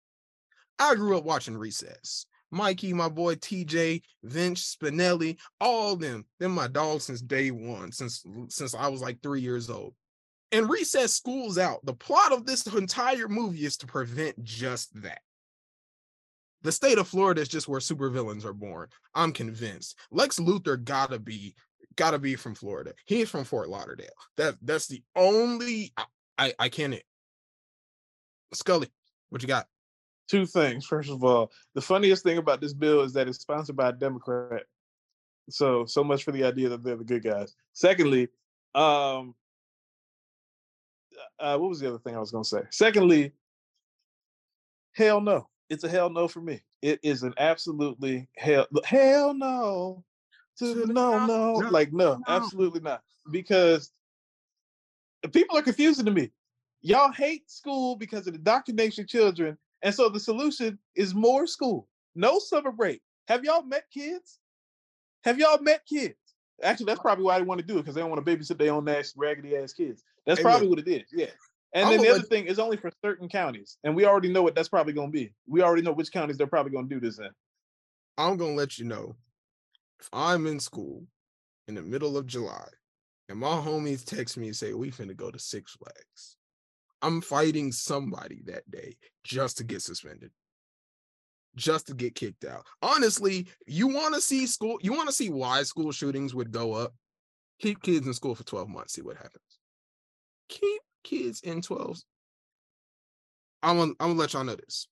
I grew up watching Recess. Mikey, my boy TJ, Vince, Spinelli, all them, them my dogs since day one, since since I was like three years old. And Recess schools out. The plot of this entire movie is to prevent just that. The state of Florida is just where supervillains are born. I'm convinced. Lex Luthor gotta be gotta be from Florida. He's from Fort Lauderdale. That that's the only I I, I can't. Scully, what you got? Two things. First of all, the funniest thing about this bill is that it's sponsored by a Democrat. So so much for the idea that they're the good guys. Secondly, um uh, what was the other thing I was gonna say? Secondly, hell no. It's a hell no for me. It is an absolutely hell hell no. To To the the no, no, no, like no, no. absolutely not. Because people are confusing to me. Y'all hate school because of the indoctrination children, and so the solution is more school, no summer break. Have y'all met kids? Have y'all met kids? Actually, that's probably why they want to do it because they don't want to babysit their own ass raggedy ass kids. That's Hey, probably what it is. Yeah. And I'ma then the let other thing is only for certain counties, and we already know what that's probably going to be. We already know which counties they're probably going to do this in. I'm gonna let you know if I'm in school in the middle of July and my homies text me and say we finna go to Six Flags. I'm fighting somebody that day just to get suspended. Just to get kicked out. Honestly, you want to see school, you want to see why school shootings would go up. Keep kids in school for 12 months, see what happens. Keep kids in 12. I'm gonna, I'm gonna let y'all know this.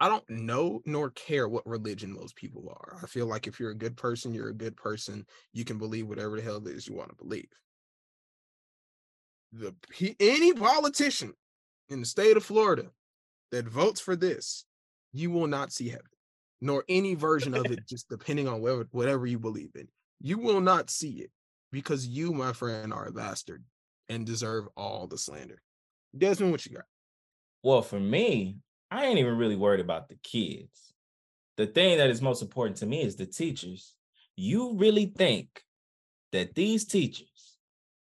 I don't know nor care what religion most people are. I feel like if you're a good person, you're a good person. You can believe whatever the hell it is you want to believe. The any politician in the state of Florida that votes for this, you will not see heaven, nor any version of it, just depending on whatever whatever you believe in. You will not see it because you, my friend, are a bastard and deserve all the slander. Desmond, what you got? Well, for me, I ain't even really worried about the kids. The thing that is most important to me is the teachers. You really think that these teachers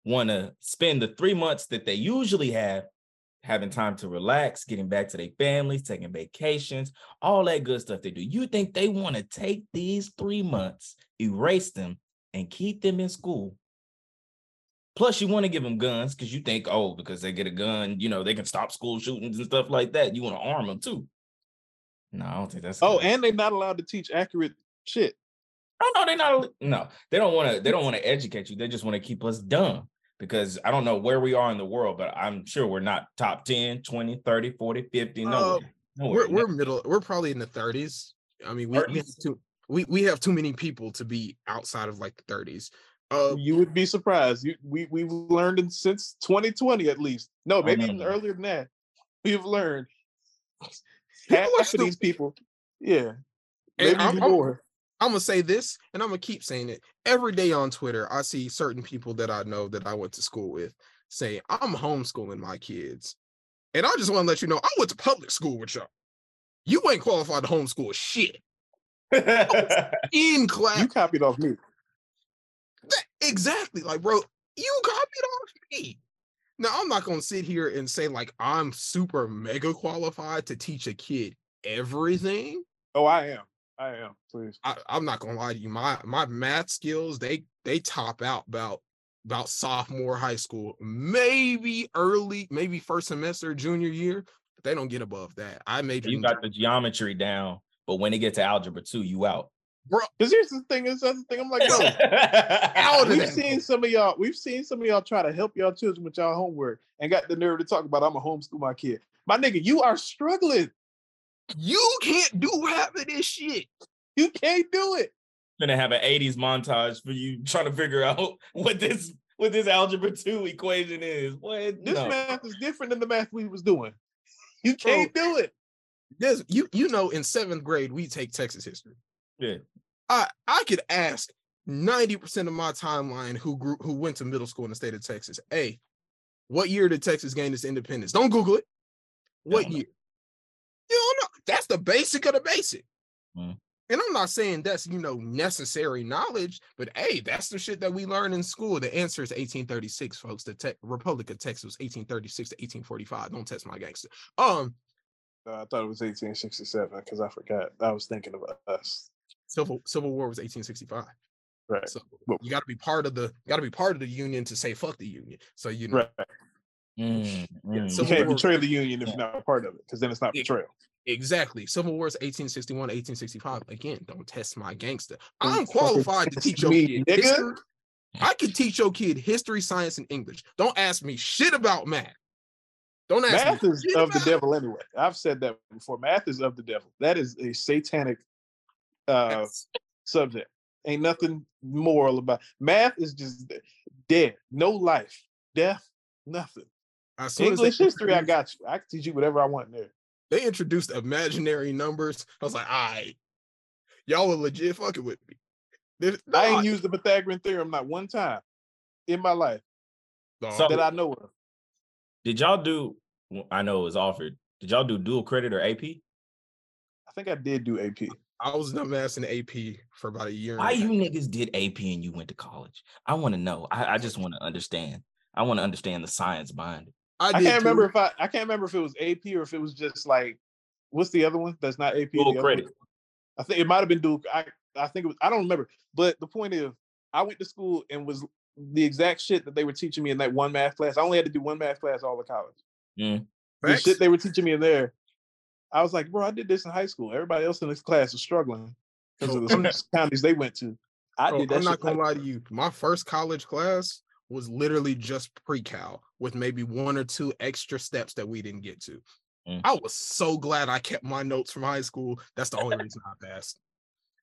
want to spend the three months that they usually have having time to relax, getting back to their families, taking vacations, all that good stuff they do. You think they want to take these three months, erase them, and keep them in school? Plus, you want to give them guns because you think, oh, because they get a gun, you know, they can stop school shootings and stuff like that. You want to arm them too. No, I don't think that's. Oh, good. and they're not allowed to teach accurate shit. Oh no, they're not. No, they don't want to. They don't want to educate you. They just want to keep us dumb. Because I don't know where we are in the world, but I'm sure we're not top 10, 20, 30, 40, 50. No, Uh, nowhere. We're we're middle. We're probably in the 30s. I mean, we, we have too we, we have too many people to be outside of like the 30s. Uh, You would be surprised. You, we we've learned in, since 2020 at least. No, maybe even earlier than that. We've learned half are of these people. Yeah, maybe I'm, even I'm- more. I'm gonna say this, and I'm gonna keep saying it every day on Twitter. I see certain people that I know that I went to school with say I'm homeschooling my kids, and I just want to let you know I went to public school with y'all. You ain't qualified to homeschool shit in class. You copied off me. That- exactly, like bro, you copied off me. Now I'm not gonna sit here and say like I'm super mega qualified to teach a kid everything. Oh, I am. I am. Please. I, I'm not gonna lie to you. My my math skills they they top out about about sophomore high school, maybe early, maybe first semester, junior year, but they don't get above that. I made you got the geometry down, but when it gets to algebra two, you out. Because here's the thing. Is the thing. I'm like, yo, Out of we've that. seen some of y'all. We've seen some of y'all try to help y'all children with y'all homework and got the nerve to talk about I'm a homeschool my kid. My nigga, you are struggling. you can't do half of this shit. You can't do it. gonna have an 80s montage for you trying to figure out what this what this algebra 2 equation is. What This no. math is different than the math we was doing. You can't do it. There's you you know in seventh grade we take Texas history. Yeah. I I could ask 90% of my timeline who grew who went to middle school in the state of Texas. Hey, what year did Texas gain its independence? Don't Google it. What don't know. year? You don't know. That's the basic of the basic. Mm. And I'm not saying that's you know necessary knowledge, but hey, that's the shit that we learn in school. The answer is 1836, folks. The te- Republic of Texas was 1836 to 1845. Don't test my gangster. Um, Uh, I thought it was 1867 because I forgot. I was thinking of us. Civil Civil War was 1865. Right. So Well- you got to be part of the got to be part of the union to say fuck the union. So you know Right. Mm, mm. You can't War- betray the union if Yeah. you're not a part of it, because then it's not betrayal. exactly. Civil War is 1861, 1865. Again, don't test my gangster. I'm qualified to teach your me, kid nigga. history. I can teach your kid history, science, and English. Don't ask me shit about math. Don't ask Math me is of the about- devil anyway. I've said that before. Math is of the devil. That is a satanic uh, subject. Ain't nothing moral about math. Is just dead. No life. Death. Nothing. As soon as English history. I got you. I can teach you whatever I want there. They introduced imaginary numbers. I was like, all right, y'all are legit fucking with me. This- I nah, ain't used the Pythagorean theorem not one time in my life. So- that I know of. Did y'all do I know it was offered. Did y'all do dual credit or AP? I think I did do AP. I was dumbass in AP for about a year. Why half. you niggas did AP and you went to college? I want to know. I, I just want to understand. I want to understand the science behind it. I did can't remember if I I can't remember if it was AP or if it was just like what's the other one that's not AP? the Dual other one? credit. I think it might have been dual. I I think it was. I don't remember. But the point is, I went to school and was the exact shit that they were teaching me in that one math class. I only had to do one math class all of college. Mm. The Facts. shit they were teaching me in there, I was like, bro, I did this in high school. Everybody else in this class was struggling because of the counties they went to. I Bro, did that. I'm not gonna lie to you. My first college class was literally just pre-cal with maybe one or two extra steps that we didn't get to. Mm. I was so glad I kept my notes from high school. That's the only reason I passed.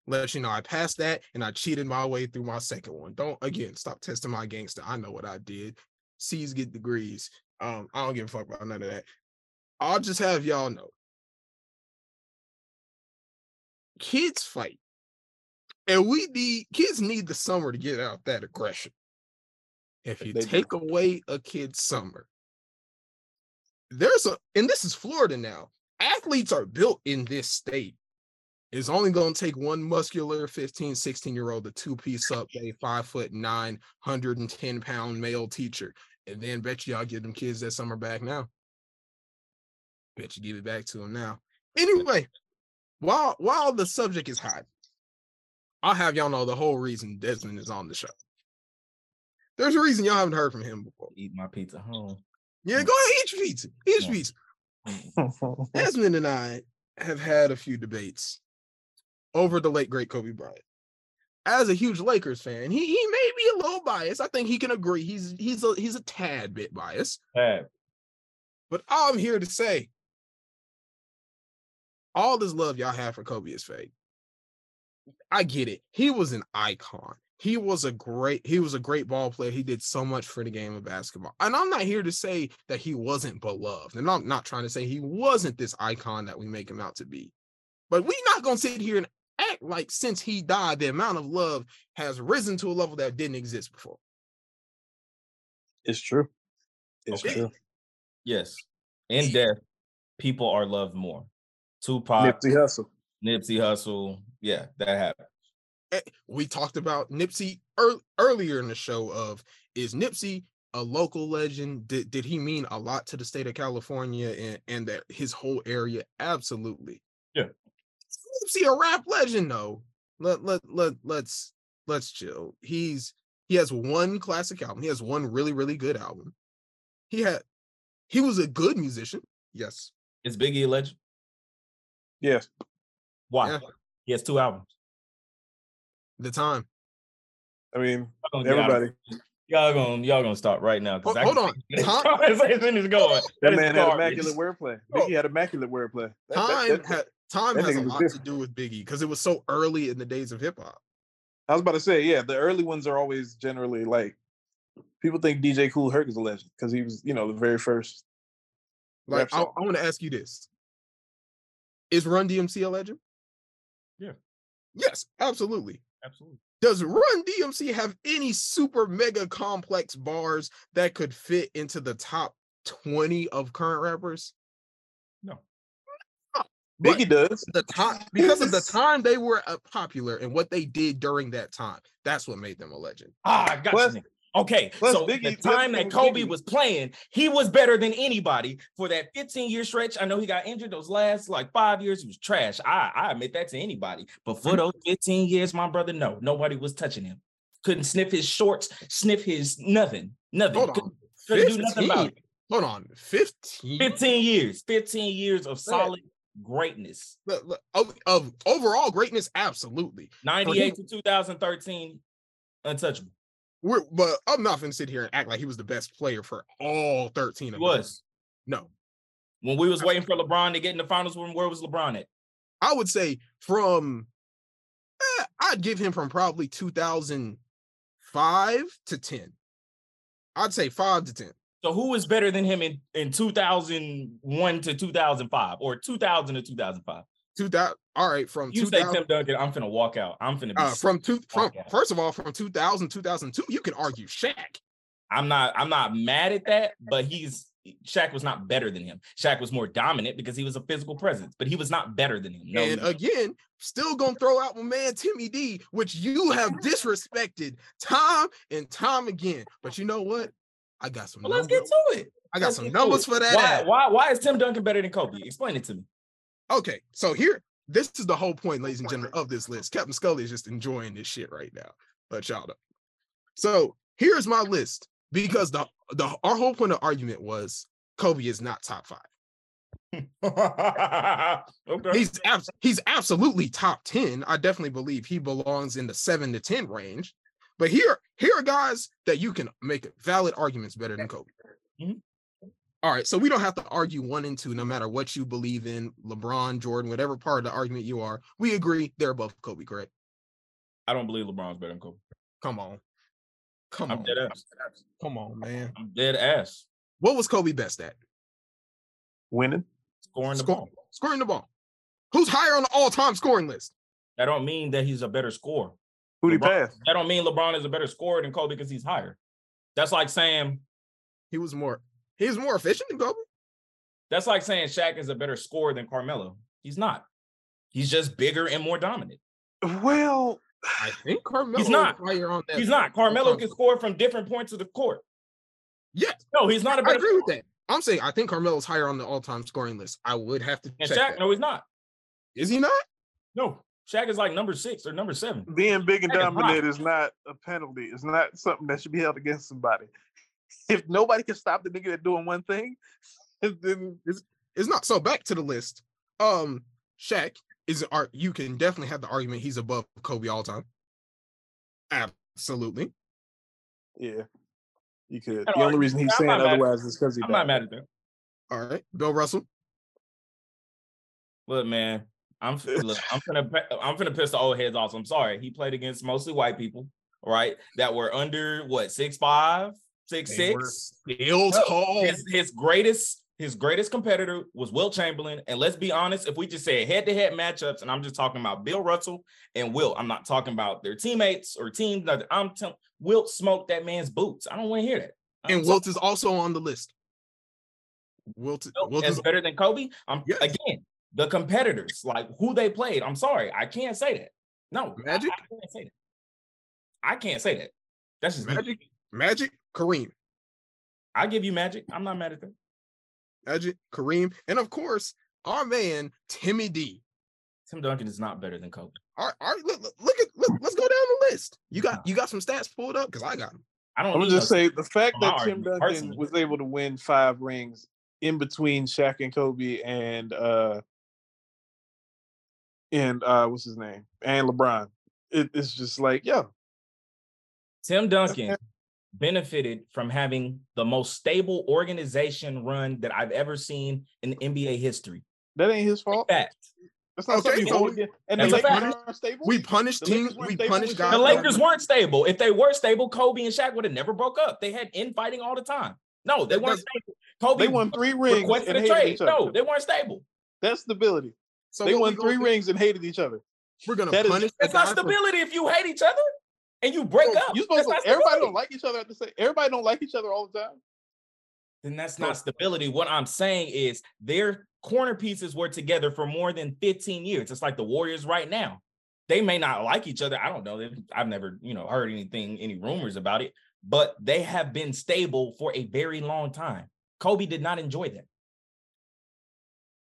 Let you know I passed that and I cheated my way through my second one. Don't again stop testing my gangster. I know what I did. C's get degrees. Um, I don't give a fuck about none of that. I'll just have y'all know. Kids fight. And we need kids need the summer to get out that aggression. If you They do. take away a kid's summer, there's a and this is Florida now. Athletes are built in this state. It's only going to take one muscular 15, 16 year old, a two piece up, a five foot nine, 110 pound male teacher. And then bet you I'll give them kids that summer back now. Bet you give it back to them now. Anyway, while while the subject is hot, I'll have y'all know the whole reason Desmond is on the show. There's a reason y'all haven't heard from him before. Eat my pizza home. Yeah, mm. go ahead, eat your pizza. Eat your pizza. Desmond and I have had a few debates over the late great Kobe Bryant. As a huge Lakers fan, he he may be a little biased. I think he can agree. He's he's a he's a tad bit biased. Hey, But I'm here to say, all this love y'all have for Kobe is fake. I get it. He was an icon. He was a great, he was a great ball player. He did so much for the game of basketball. And I'm not here to say that he wasn't beloved. And I'm not trying to say he wasn't this icon that we make him out to be. But we're not gonna sit here and act like since he died, the amount of love has risen to a level that didn't exist before. It's true. It's Okay. true. yes. In death, people are loved more. Tupac, Nipsey Hussle. Nipsey Hussle. Yeah, that happened. eh, we talked about Nipsey ear- earlier in the show of is Nipsey a local legend? Did, did he mean a lot to the state of California and, and that his whole area? Absolutely. Yeah. Nipsey a rap legend though? Let let let let's let's chill. He's he has one classic album. He has one really, really good album. He had he was a good musician. Yes. Is Biggie a legend? Yes. Why? Yeah. He has two albums. The time. I mean, Y'all gonna get out of- everybody. Y'all gonna y'all gonna start right now. 'cause Ho- I hold on. see this Tom- conversation is going. That is man had immaculate wordplay. Oh. Biggie had immaculate wordplay. That- that- Time that- had time that has a nigga was lot to do with Biggie because it was so early in the days of hip hop. I was about to say, yeah, the early ones are always generally like people think DJ Kool Herc is a legend because he was, you know, the very first. Like, I. I want to ask you this: Is Run DMC a legend? Yeah. Yes, absolutely. Absolutely. Does Run DMC have any super mega complex bars that could fit into the top twenty of current rappers? No. Biggie does. the time because of the time they were uh, popular and what they did during that time. That's what made them a legend. Ah, I got you. Okay, plus so Biggie- the time that Kobe Biggie- was playing, he was better than anybody for that 15 year stretch. I know he got injured those last like five years. He was trash. I, I admit that to anybody. But Mm-hmm. for those 15 years, my brother, no, nobody was touching him. Couldn't sniff his shorts, sniff his nothing, nothing. Hold Couldn't, on. couldn't do nothing about 15? it. Hold on. 15? 15 years, 15 years of solid greatness. Look, look, Of, of overall greatness, absolutely. 98 to 2013, untouchable. We're, but I'm not gonna sit here and act like he was the best player for all 13 He of them. was. No. When we was waiting for LeBron to get in the finals, when where was LeBron at? I would say from eh, I'd give him from probably 2005 to 10. I'd say 5 to 10. So who was better than him in, in 2001 to 2005 or 2000 to 2005? 2000 all right from You say Tim Duncan, I'm finna walk out. I'm finna be uh, from two from first of all from 2000 2002 you can argue Shaq. I'm not I'm not mad at that, but he's Shaq was not better than him. Shaq was more dominant because he was a physical presence, but he was not better than him. No, and again, still gonna throw out my man Timmy D, which you have disrespected time and time again. But you know what? I got some well, let's get to it. I got Let's some numbers for that. Why, why why is Tim Duncan better than Kobe? Explain it to me. Okay, so here, this is the whole point, ladies and gentlemen, of this list. Captain Scully is just enjoying this shit right now. Let y'all know. So here's my list because the the our whole point of argument was Kobe is not top five. okay. He's abs- he's absolutely top 10. I definitely believe he belongs in the seven to 10 range. But here, here are guys that you can make valid arguments better than Kobe. Mhm. All right, so we don't have to argue one and two, no matter what you believe in, LeBron, Jordan, whatever part of the argument you are. We agree they're above Kobe, correct? I don't believe LeBron's better than Kobe. Come on. Come I'm on. dead ass. Come on, man. I'm dead ass. What was Kobe best at? Winning. Scoring the Score- ball. Scoring the ball. Who's higher on the all-time scoring list? That don't mean that he's a better scorer. Who'd he pass? That don't mean LeBron is a better scorer than Kobe because he's higher. That's like saying He was more he was more efficient than Kobe. that's like saying Shaq is a better scorer than Carmelo. He's not. He's just bigger and more dominant. Well, I think Carmelo He's not. is higher on that. He's not. Carmelo can score from different points of the court. Yes, No, he's not a I better. agree with that. I'm saying I think Carmelo's higher on the all-time scoring list. I would have to And check. Shaq, that. no, he's not. Is he not? No, Shaq is like number six or number seven. Being big and That is hot. dominant is not a penalty. It's not something that should be held against somebody. If nobody can stop the nigga that doing one thing, then It's not. So back to the list. Um, Shaq is art. You can definitely have the argument he's above Kobe all time. Absolutely. yeah, you could. The only reason he's I'm saying otherwise is because he. I'm not mad at that. All right. Bill Russell. Look, man, I'm look, I'm gonna I'm gonna piss the old heads off. I'm sorry. He played against mostly white people, right? That were under what six five, six They six. Still No, tall. His his greatest his greatest competitor was Wilt Chamberlain. And let's be honest, if we just say head to head matchups, and I'm just talking about Bill Russell and Wilt, I'm not talking about their teammates or teams. I'm telling Wilt smoked that man's boots. I don't want to hear that. I'm and Wilt is also on the list. Wilt, Wilt is better than Kobe. I'm Yes. again the competitors, like who they played. I'm sorry, I can't say that. No, I- Magic? I, can't say that. I can't say that. That's just me. Magic, Magic, Kareem, I give you Magic. I'm not mad at that. Magic, Kareem, and of course our man Timmy D. Tim Duncan is not better than Kobe. All right, all right look, look, look at look, let's go down the list. You got you got some stats pulled up because I got them. I don't. I'm gonna just say the fact that Tim argument, Duncan personally. was able to win five rings in between Shaq and Kobe and uh and uh what's his name and LeBron. It, it's just like yo, Tim Duncan benefited from having the most stable organization run that I've ever seen in NBA history. that ain't his fault. Fact. That's not Okay, something so hold. And the that's a Lakers fact. aren't stable. We punish The teams. We stable punish guys. The Lakers weren't stable. If they were stable, Kobe and Shaq would have never broke up. They had infighting all the time. No, they weren't stable. Kobe They won three rings requested and a hated trade. each other. No, they weren't stable. That's stability. So they won three rings and hated each other. We're gonna That is- punish. a That's not guy for- stability if you hate each other and you break Bro, up. You supposed to everybody don't like each other at the same everybody don't like each other all the time. then that's not stability. What I'm saying is their corner pieces were together for more than 15 years. It's like the Warriors right now. They may not like each other. I don't know. I've never, you know, heard anything, any rumors about it, but they have been stable for a very long time. Kobe did not enjoy that.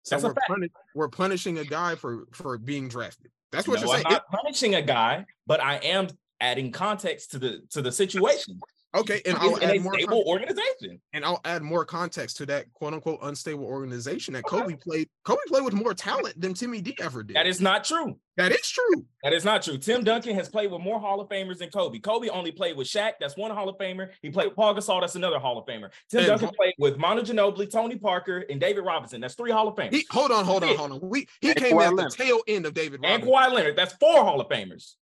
So That's a we're, fact. puni- we're punishing a guy for for being drafted. That's what No, you're saying. I'm saying. not punishing a guy, but I am adding context to the to the situation. okay, and I'll add a more. stable con- organization. and I'll add more context to that quote unquote unstable organization that Kobe played. Kobe played with more talent than Timmy D ever did. That is not true. that is true. That is not true. Tim Duncan has played with more Hall of Famers than Kobe. Kobe only played with Shaq. That's one Hall of Famer. He played with Pau Gasol. That's another Hall of Famer. Tim And Duncan Hall- played with Manu Ginobili, Tony Parker, and David Robinson. That's three Hall of Famers. He hold on, hold on, hold on. We he And came Kawhi at the tail end of David and Robinson. Kawhi Leonard. That's four Hall of Famers.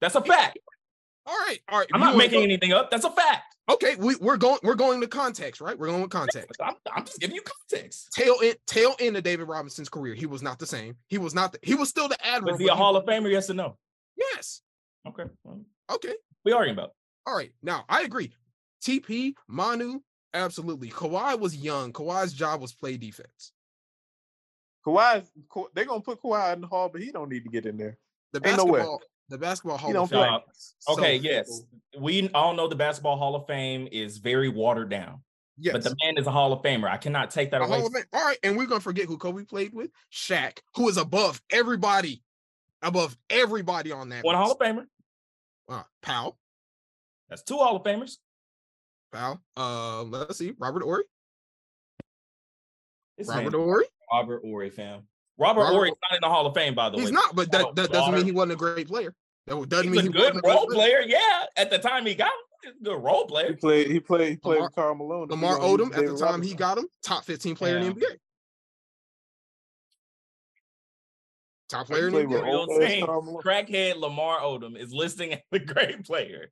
That's a fact. All right, all right. I'm you not making go- anything up. That's a fact. Okay, we, we're going we're going to context, right? We're going with context. I'm, I'm just giving you context. Tail end tail end of David Robinson's career. He was not the same. He was not the, he was still the admiral. Was he a Hall of Famer? Yes or no? Yes. Okay. Well, Okay. we arguing about. All right. Now I agree. TP, Manu, absolutely. Kawhi was young. Kawhi's job was play defense. Kawhi, they're gonna put Kawhi in the hall, but he don't need to get in there. The Ain't no basketball, the basketball hall don't of play. Fame. is so Okay. yes, fickle. we all know the Basketball Hall of Fame is very watered down, Yes. but the man is a Hall of Famer. I cannot take that A away. Hall of Fame. All right, and we're gonna forget who Kobe played with. Shaq, who is above everybody, above everybody on that. One Hall of Famer. Uh, Pau, That's two Hall of Famers. Pau. Uh, let's see, Robert Horry, This Robert man, Horry. Robert Horry, fam. Robert, Robert- Horry's not in the Hall of Fame, by the He's way. He's not, but that, that doesn't mean he wasn't a great player. That doesn't He's mean a he good wasn't a great role player. Yeah, at the time he got him, he's good role player. He played. He played. He played Lamar- with Karl Malone. Lamar you gonna Odom at the David time he got him top 15 player in the NBA. Top player in the NBA. Real old thing. Crackhead Lamar Odom is listing as a great player.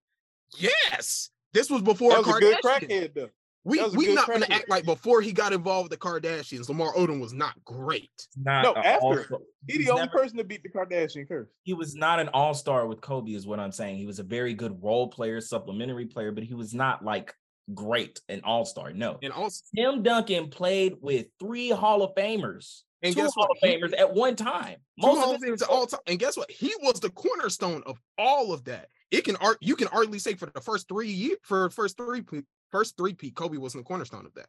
Yes. This was before That was a good crackhead though. We That we not gonna act like before he got involved with the Kardashians, Lamar Odom was not great. Not No, after. all-star- He the only never- person to beat the Kardashian curse. he was not an all-star with Kobe, is what I'm saying. He was a very good role player, supplementary player, but he was not like great, an all-star. No. And also, Tim Duncan played with three Hall of Famers, And two guess Hall what? of He- Famers at one time. two Most Hall of of Famers at all time. And guess what? He was the cornerstone of all of that. It can art you can hardly say for the first three years for first three pe- first three peak, Kobe wasn't the cornerstone of that.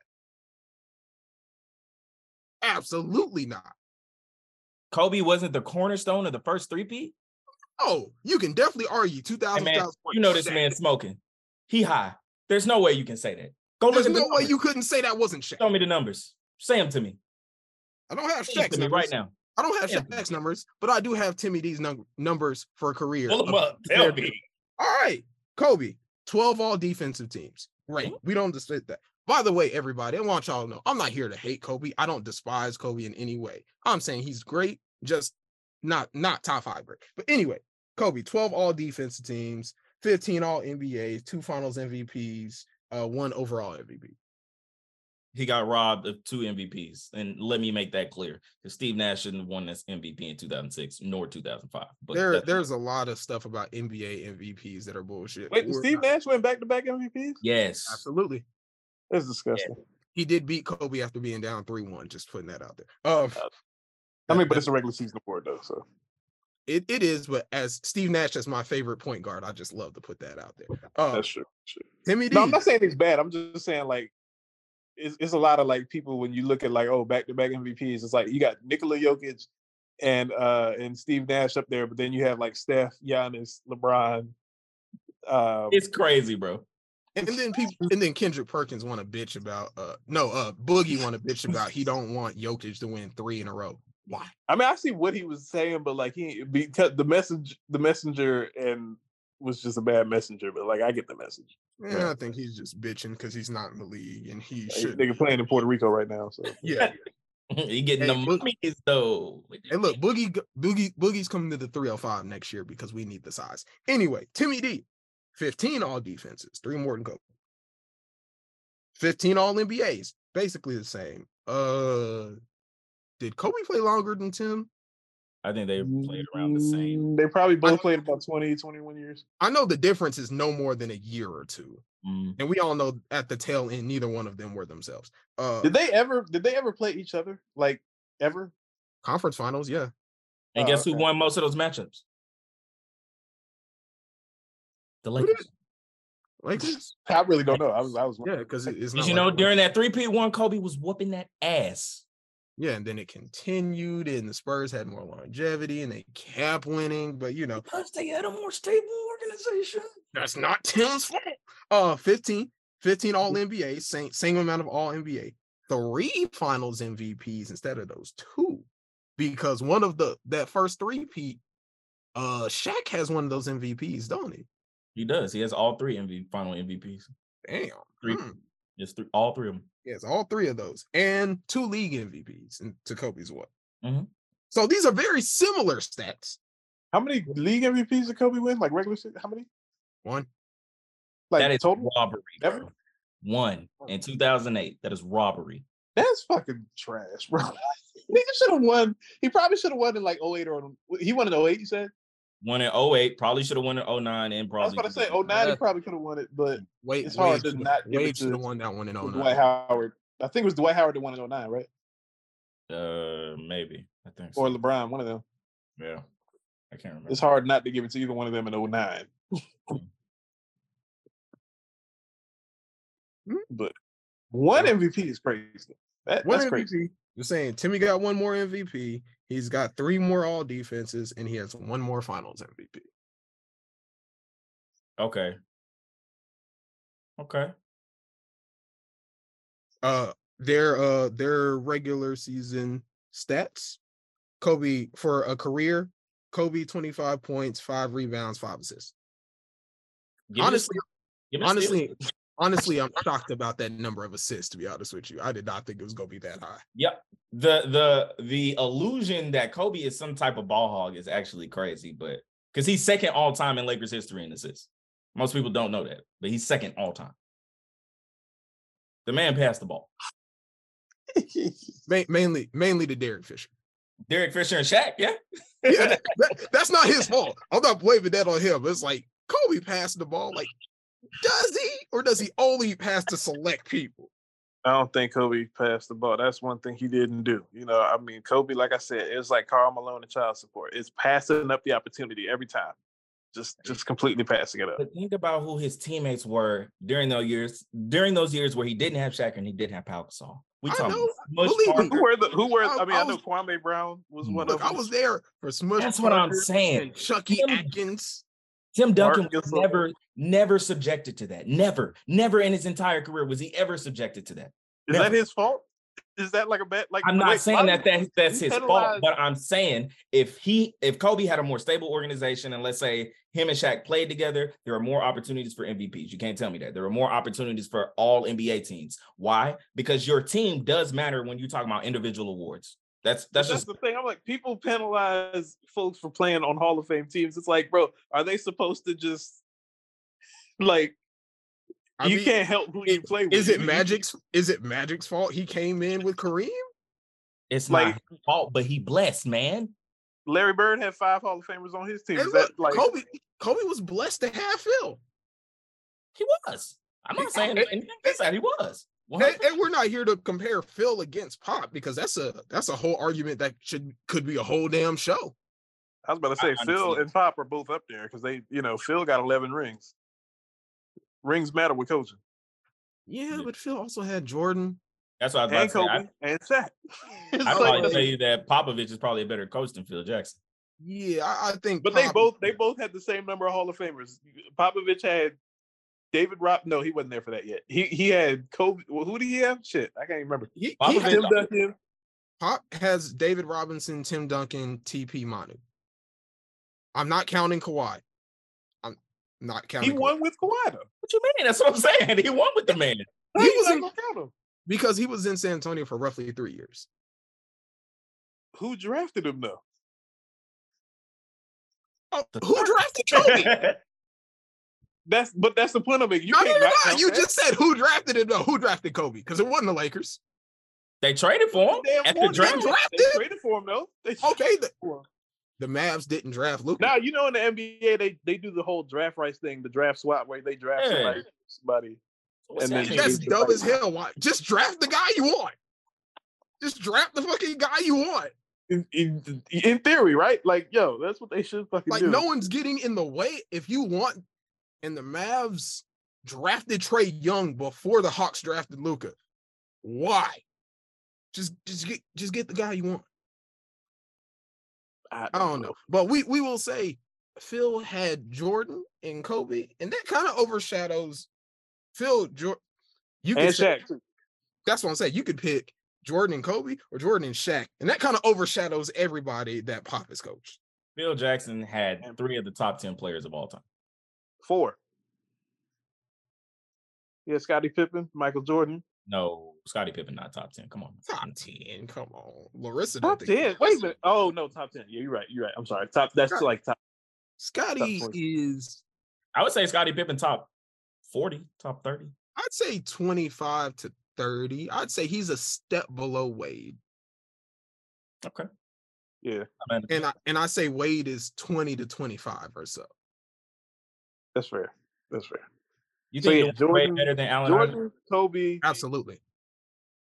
Absolutely not. Kobe wasn't the cornerstone of the first three P. Oh, you can definitely argue 2000. Hey man, you know this man smoking. He high. There's no way you can say that. Go look There's at the no way numbers. you couldn't say that wasn't Shaq. show me the numbers. Say them to me. I don't have Shaq's numbers right now. I don't have Yeah. Shaq's numbers, but I do have Timmy D's num- numbers for a career. Pull them up. Tell me. All right, Kobe, 12 all defensive teams. Great. Mhm. We don't dispute that. By the way, everybody, I want y'all to know I'm not here to hate Kobe. I don't despise Kobe in any way. I'm saying he's great, just not not top five great. But anyway, Kobe, 12 all defensive teams, 15 all NBAs, two finals MVPs, uh, one overall MVP. He got robbed of two MVPs, and let me make that clear because Steve Nash shouldn't have won this MVP in 2006 nor 2005. But there, there's a lot of stuff about NBA MVPs that are bullshit. Wait, We're Steve not- Nash went back to back MVPs? yes, Absolutely. That's disgusting. He did beat Kobe after being down 3-1, just putting that out there. Um, I mean, but it's a regular season award though, so It it is, but as Steve Nash is my favorite point guard, I just love to put that out there. Uh, that's true. Sure. Timmy D. No, I'm not saying it's bad. I'm just saying like it's, it's a lot of like people when you look at like oh back to back MVPs. It's like you got Nikola Jokic and uh and Steve Nash up there, but then you have like Steph, Giannis, LeBron. Um, it's crazy, bro. and then people and then Kendrick Perkins want to bitch about uh no uh Boogie want to bitch about he don't want Jokic to win three in a row. Why? I mean, I see what he was saying, but like he because the message, the messenger, and was just a bad messenger. But like I get the message. Yeah, I think he's just bitching because he's not in the league and he Like, should. Nigga playing in Puerto Rico right now, so Yeah. he getting Hey, the look- mummies though. And look, Boogie Boogie Boogie's coming to the 305 next year because we need the size. Anyway, Timmy D, 15 all defenses, three more than Kobe. 15 all NBAs, basically the same. Uh did Kobe play longer than Tim? I think they played around the same. Mm, They probably both know- played about 20, 21 years. I know the difference is no more than a year or two. Mm. And we all know at the tail end, neither one of them were themselves. Uh Did they ever? Did they ever play each other? Like ever? conference finals, yeah. And Oh, guess who okay. won most of those matchups? The Who did? Lakers. Lakers? I really don't know. I was. I was. Yeah, because it's not Because you like know, the- during that three P one, Kobe was whooping that ass. Yeah, and then it continued, and the Spurs had more longevity, and they kept winning. But you know, Plus, they had a more stable organization. that's not Tim's fault. Uh, 15, 15 All NBA, same same amount of All NBA, three Finals MVPs instead of those two, because one of the that first three Pete, uh, Shaq has one of those MVPs, don't he? He does. He has all three MV final MVPs. Damn, Three. hmm. It's three, all three of them. Yes, all three of those, and two league MVPs, and to Kobe's what? Mhm. So these are very similar stats. How many league MVPs did Kobe win? Like regular season? How many? One, Like that is total? robbery. Ever? One in 2008. That is robbery. That's fucking trash, bro. Nigga should have won. He probably should have won in like 08 or he won in 08, you said? One in 08. Probably should have won in 09 and probably. I was about to say 09, he probably could have won it, but Wade, It's hard Wade to not give it to- should have won that one in it 09. Dwight Howard. I think it was Dwight Howard that won in 09, right? Uh, maybe. I think so. Or LeBron, one of them. yeah. I can't remember. It's hard not to give it to either one of them in 09. Hmm? but one MVP is crazy. That, that's MVP. crazy. You're saying Timmy got one more MVP. He's got three more all defenses, and he has one more finals MVP. Okay. Okay. Uh their uh their regular season stats. Kobe for a career, Kobe 25 points, five rebounds, five assists. Give honestly. Give me a steal. honestly, honestly, I'm shocked about that number of assists, to be honest with you. I did not think it was gonna be that high. Yep. The the the illusion that Kobe is some type of ball hog is actually crazy, but because he's second all time in Lakers history in assists. Most people don't know that, but he's second all time. The man passed the ball. Mainly, mainly to Derek Fisher. Derek Fisher and Shaq, yeah. yeah, that- that's not his fault. I'm not blaming that on him. It's like Kobe passed the ball. Like, does he, or does he only pass to select people? I don't think Kobe passed the ball. That's one thing he didn't do. You know, I mean, Kobe, like I said, it's like Karl Malone and child support. It's passing up the opportunity every time. Just just completely passing it up. But think about who his teammates were during those years, during those years where he didn't have Shaq and he didn't have Pau Gasol. We I talking know. Smush Parker. Who were the who were? I- I, mean, I I, know was- Kwame Brown was mm, one Look, of I was there for Smush. That's what I'm saying. And Chucky Him- Atkins. Tim Duncan was never, never subjected to that. Never, never in his entire career was he ever subjected to that. Is never. that his fault? Is that like a bad? Like I'm not like, saying that, that that's his fault, but I'm saying if he if Kobe had a more stable organization and let's say him and Shaq played together, there are more opportunities for MVPs. You can't tell me that. There are more opportunities for all NBA teams. Why? Because your team does matter when you talk about individual awards. That's that's That's just the thing. I'm like, people penalize folks for playing on Hall of Fame teams. It's like, bro, are they supposed to just like I you mean, can't help who you play with? Is it You- you- Magic's? Is it Magic's fault he came in with Kareem? it's like- not his fault, but he blessed, man. Larry Bird had five Hall of Famers on his team. Is look, that like Kobe, Kobe was blessed to have Phil. He was. I'm not saying and- anything against. He was. And, and we're not here to compare Phil against Pop because that's a that's a whole argument that should could be a whole damn show. I was about to say? I Phil understand. and Pop are both up there because they, you know, Phil got 11 rings. Rings matter with coaching. Yeah, Yeah. but Phil also had Jordan. That's what I was And about to say. I- Kobe and Shaq. It's I'd like- probably tell you that Popovich is probably a better coach than Phil Jackson. Yeah, I, I think. But they both they both had the same number of Hall of Famers. Popovich had David Rob. No, he wasn't there for that yet. He he had Kobe. Well, who did he have? Shit, I can't remember. he, he had- Tim Duncan. Pop has David Robinson, Tim Duncan, TP Manu. I'm not counting Kawhi. I'm not He counting. Kawhi. won with Kawhi though. What you mean? That's what I'm saying. He won with the man. How He was in- gonna count him? because he was in San Antonio for roughly three years. Who drafted him though? Oh, who drafted Kobe? That's but that's the point of it. You no, no, can't no, not no. You that. just said who drafted him. No, who drafted Kobe? Because it wasn't the Lakers. They traded for him Damn at the draft. They- drafted? They traded for him though. They Okay, the, for him. the Mavs didn't draft Luka. Now you know in the NBA they they do the whole draft rights thing, the draft swap where they draft Yeah. somebody, somebody. And that he mean? That's dumb as hell. Why? Just draft the guy you want. Just draft the fucking guy you want. In, in, in theory, right? Like, yo, that's what they should fucking Like do. no one's getting in the way. If you want, and the Mavs drafted Trae Young before the Hawks drafted Luka. Why? Just just get just get the guy you want. I, I don't know. But we we will say Phil had Jordan and Kobe, and that kind of overshadows Phil Jordan. You can And say, Shaq that's what I'm saying. You could pick Jordan and Kobe or Jordan and Shaq, and that kind of overshadows everybody that Pop has coached. Phil Jackson had three of the top 10 players of all time. Four. Yeah, Scottie Pippen, Michael Jordan. No, Scottie Pippen not top 10. Come on. Top ten, come on, Larissa. Top don't think- ten. Wait a minute. Oh no, top ten. Yeah, you're right. You're right. I'm sorry. Top. That's Scott- like top. Scottie is, I would say Scottie Pippen top 40, top 30. I'd say 25 to 30. I'd say he's a step below Wade, Okay. Yeah, and I and I say Wade is 20 to 25 or so. That's fair. That's fair. you So, think yeah, he was way Jordan- better than Allen Iverson? Jordan, Kobe, Absolutely.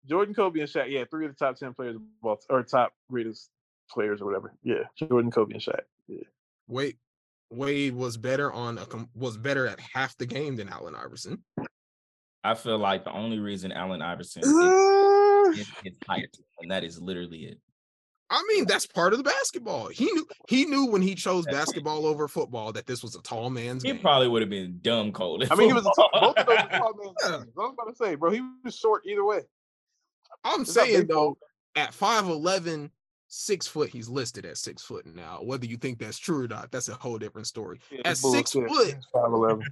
Jordan, Kobe, and Shaq. Yeah, three of the top ten players of all, or top greatest players or whatever. Yeah, Jordan, Kobe, and Shaq. Yeah. Wade Wade was better on a was better at half the game than Allen Iverson. I feel like the only reason Allen Iverson is, is his height, and that is literally it. I mean, that's part of the basketball. He knew he knew when he chose basketball over football that this was a tall man's He game. probably would have been dumb cold. I mean, he was a tall, football. both of those tall men. Yeah. I was about to say, bro, he was short either way. I'm It's saying though, at 5'11, six foot, he's listed at six foot now. Whether you think that's true or not, that's a whole different story. Yeah, At six foot, He's 5'11.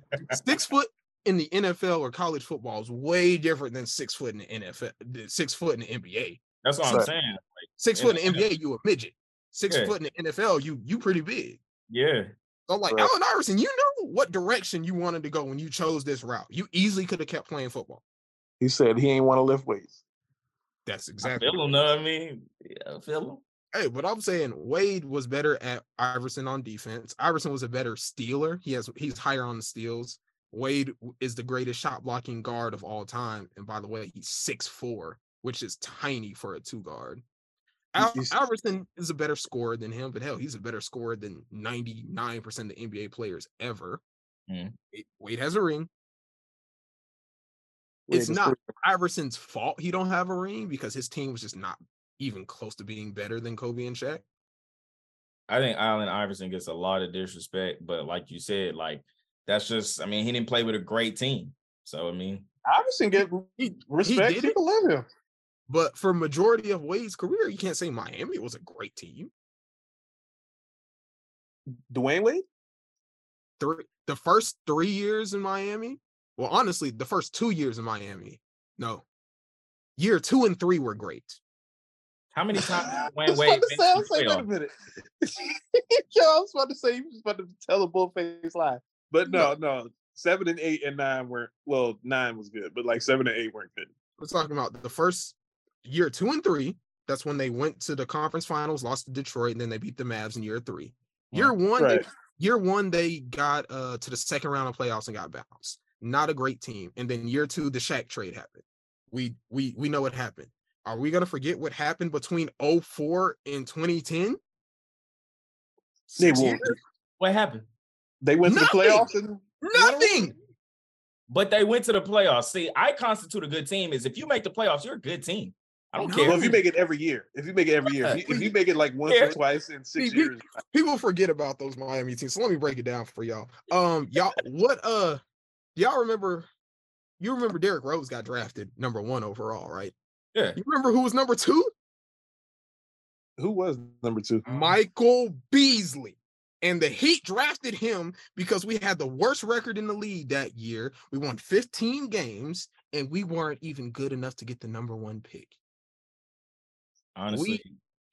six foot in the NFL or college football is way different than six foot in the NFL, six foot in the NBA. That's what I'm Right. Saying. Six In foot in the the NBA, you a midget. Six Yeah. foot in the NFL, you you pretty big. Yeah. So like Right. Allen Iverson, you know what direction you wanted to go when you chose this route. You easily could have kept playing football. He said he ain't want to lift weights. That's I exactly. feel him, know what I mean? Yeah, I feel him. Hey, but I'm saying Wade was better at Iverson on defense. Iverson was a better stealer. He has he's higher on the steals. Wade is the greatest shot blocking guard of all time. And by the way, he's six four, which is tiny for a two guard. Al- Iverson is a better scorer than him, but hell, he's a better scorer than 99% of the NBA players ever. Mm. Wade- has a ring. Wade It's not-. Iverson's fault he don't have a ring because his team was just not even close to being better than Kobe and Shaq. I think Allen Iverson gets a lot of disrespect, but like you said, like that's just I mean, he didn't play with a great team. So I mean, Iverson get He, respect. did it. People love him. But for majority of Wade's career, you can't say Miami was a great team. Dwyane Wade. Three the first three years in Miami. Well, honestly, the first two years in Miami. No. Year two and three were great. how many times I Wayne was Wade about to say, I was like, wait a minute. Yo, I was about to say, you was about to tell a bullface lie. But no, no. Seven and eight and nine weren't, well, nine was good, but like seven and eight weren't good. We're talking about the first year two and three. That's when they went to the conference finals, lost to Detroit, and then they beat the Mavs in year three. Year one, they- year one, they got uh to the second round of playoffs and got bounced. Not a great team. And then year two, the Shaq trade happened. We we we know what happened. Are we gonna forget what happened between 04 and 2010? They Six What happened? They went to the playoffs and Nothing. But they went to the playoffs. See, I constitute a good team. Is if you make the playoffs, you're a good team. I don't No. care. well, if you make it every year, if you make it every year, if you, if you make it like once or twice in six See, years, People forget about those Miami teams. So let me break it down for y'all. Um, y'all, what uh y'all remember? You remember Derrick Rose got drafted number one overall, right? Yeah. You remember who was number two? who was number two? Michael Beasley. And the Heat drafted him because we had the worst record in the league that year. We won 15 games and we weren't even good enough to get the number one pick. Honestly,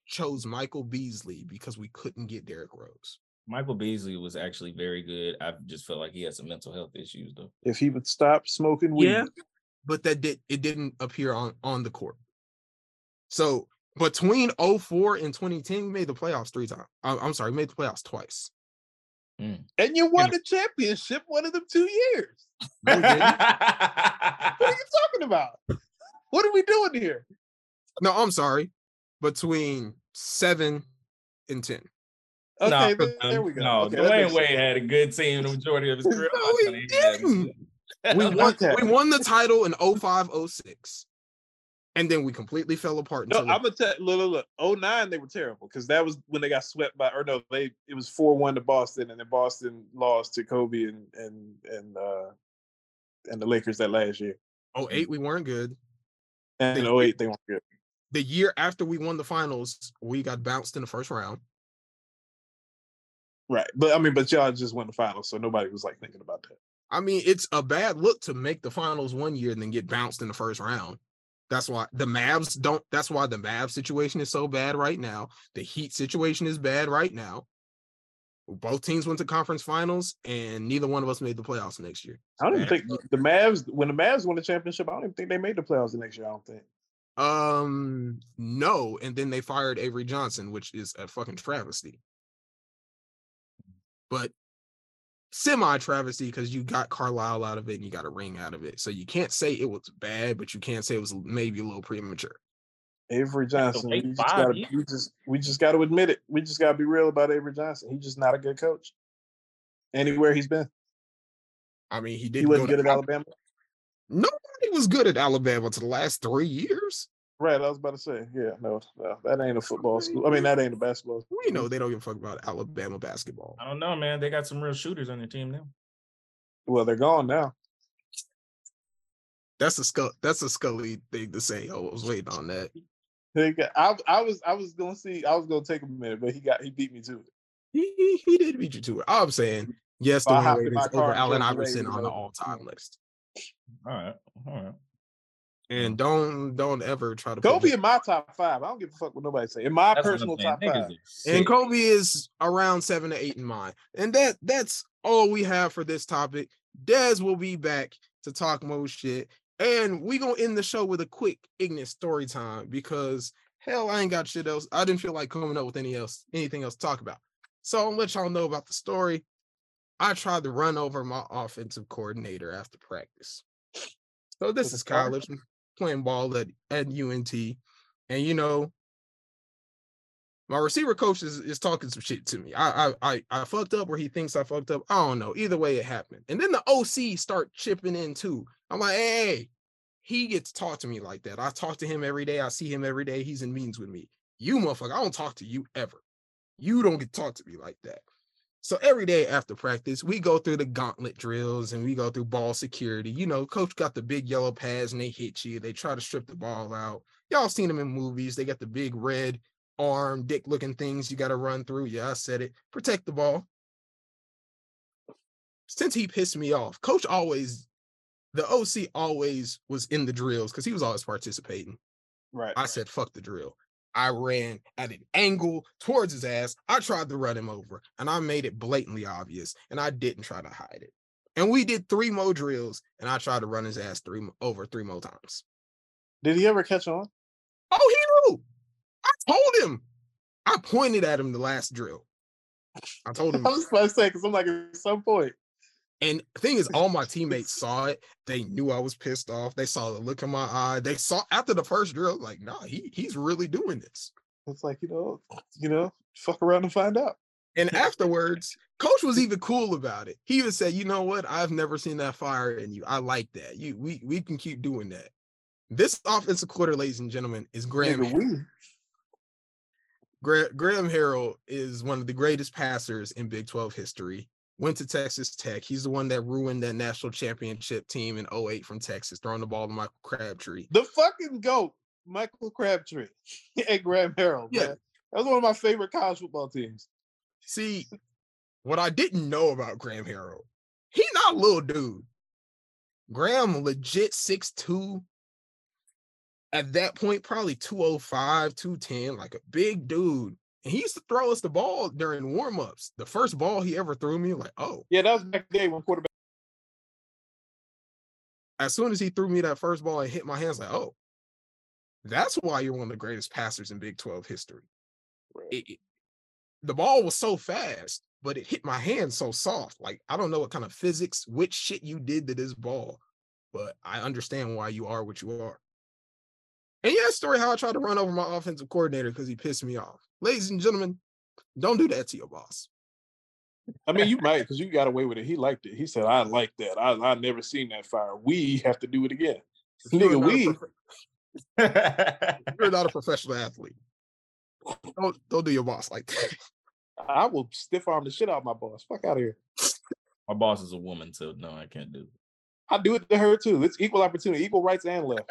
Chose Michael Beasley because we couldn't get Derrick Rose. Michael Beasley was actually very good. I just felt like he had some mental health issues though. If he would stop smoking weed, Yeah. But that did it didn't appear on on the court. So between 04 and 2010, we made the playoffs three times. I'm, uh, I'm sorry, we made the playoffs twice. Mm. and you won And- the championship one of them two years. No, we didn't. What are you talking about? What are we doing here? no, I'm sorry. Between seven and 10. Okay, No, there, there we go. No, okay, that Dwyane Wade sense. had a good team the majority of his career. No, he not gonna hate that didn't. We won, Okay. we won the title in 05, 06. And then we completely fell apart. No, I'm gonna tell look, look, look. 09, they were terrible because that was when they got swept by or no, they it was 4-1 to Boston, and then Boston lost to Kobe and and and uh and the Lakers that last year. the 08, we weren't good. And in 08, they weren't good. The year after we won the finals, we got bounced in the first round. Right. But I mean, but y'all just won the finals, so nobody was like thinking about that. I mean, it's a bad look to make the finals one year and then get bounced in the first round. That's why the Mavs don't. That's why the Mavs situation is so bad right now. The Heat situation is bad right now. Both teams went to conference finals, and neither one of us made the playoffs next year. I don't even think the Mavs when the Mavs won the championship, I don't even think they made the playoffs the next year. I don't think. Um, no, and then they fired Avery Johnson, which is a fucking travesty. But semi travesty because you got Carlisle out of it and you got a ring out of it. So you can't say it was bad, but you can't say it was maybe a little premature. Avery Johnson, we just, gotta, we just we just got to admit it. We just got to be real about Avery Johnson. He's just not a good coach. Anywhere he's been, I mean, he he didn't wasn't go good to at Al- Alabama. Nobody was good at Alabama to the last three years. Right, I was about to say, yeah, no, no, that ain't a football school. I mean, that ain't a basketball. School. We know they don't give a fuck about Alabama basketball. I don't know, man. They got some real shooters on their team now. Well, they're gone now. That's a skull. That's a Scully thing to say. Oh, I was waiting on that. They got, I, I was, I was gonna see, I was gonna take him a minute, but he got, he beat me to it. He, he, he did beat you to it. I'm saying, yes, I Dwyane hopped Wade in is over Allen Iverson on the all-time list. All right, all right. And don't don't ever try to put Kobe in my top five. I don't give a fuck what nobody say. In my That's personal top Niggas five. and Kobe is around seven to eight in mine. And that that's all we have for this topic. Dez will be back to talk more shit. And we gonna end the show with a quick ignorant story time because hell, I ain't got shit else. I didn't feel like coming up with any else, anything else to talk about. So I'll let y'all know about the story. I tried to run over my offensive coordinator after practice. So this is college, playing ball at, at UNT. And you know, my receiver coach is, is talking some shit to me. I, I I I fucked up or he thinks I fucked up. I don't know. Either way, it happened. And then the OC start chipping in too. I'm like, hey, he gets to talk to me like that. I talk to him every day. I see him every day. He's in meetings with me. You motherfucker, I don't talk to you ever. You don't get to talk to me like that. So every day after practice, we go through the gauntlet drills and we go through ball security. You know, coach got the big yellow pads and they hit you. They try to strip the ball out. Y'all seen them in movies. They got the big red arm, dick looking things you got to run through. Yeah, I said it. Protect the ball. Since he pissed me off, coach always, the OC always was in the drills because he was always participating. Right. I said, fuck the drill. I ran at an angle towards his ass. I tried to run him over and I made it blatantly obvious and I didn't try to hide it. And we did three more drills and I tried to run his ass three over three more times. Did he ever catch on? Oh, he knew. I told him. I pointed at him the last drill. I told him. I was about to say because I'm like at some point. And the thing is, all my teammates saw it. They knew I was pissed off. They saw the look in my eye. They saw after the first drill, like, nah, he he's really doing this. It's like you know, you know, fuck around and find out. And afterwards, coach was even cool about it. He even said, "You know what? I've never seen that fire in you. I like that. You we we can keep doing that." This offensive quarter, ladies and gentlemen, is Graham. Nigga, we Gra- Graham Harrell is one of the greatest passers in Big 12 history. Went to Texas Tech. He's the one that ruined that national championship team in 08 from Texas, throwing the ball to Michael Crabtree. the fucking goat, Michael Crabtree and Graham Harrell. Yeah. man. that was one of my favorite college football teams. See, what I didn't know about Graham Harrell, he not a little dude. Graham legit 6'2. At that point, probably 205, 210, like a big dude. And he used to throw us the ball during warm-ups. The first ball he ever threw me, like, oh, Yeah, that was back then when quarterback. as soon as he threw me that first ball and hit my hands, like, oh, that's why you're one of the greatest passers in Big 12 history. It- it- the ball was so fast, but it hit my hand so soft. Like, I don't know what kind of physics, which shit you did to this ball, but I understand why you are what you are. And yeah, story how I tried to run over my offensive coordinator because he pissed me off. Ladies and gentlemen, don't do that to your boss. I mean, you might because you got away with it. He liked it. He said, "I like that. I I never seen that fire. We have to do it again." Nigga, we prof- you're not a professional athlete. Don't don't do your boss like that. I will stiff arm the shit out of my boss. Fuck out of here. My boss is a woman, so no, I can't do it. I do it to her too. It's equal opportunity, equal rights and left.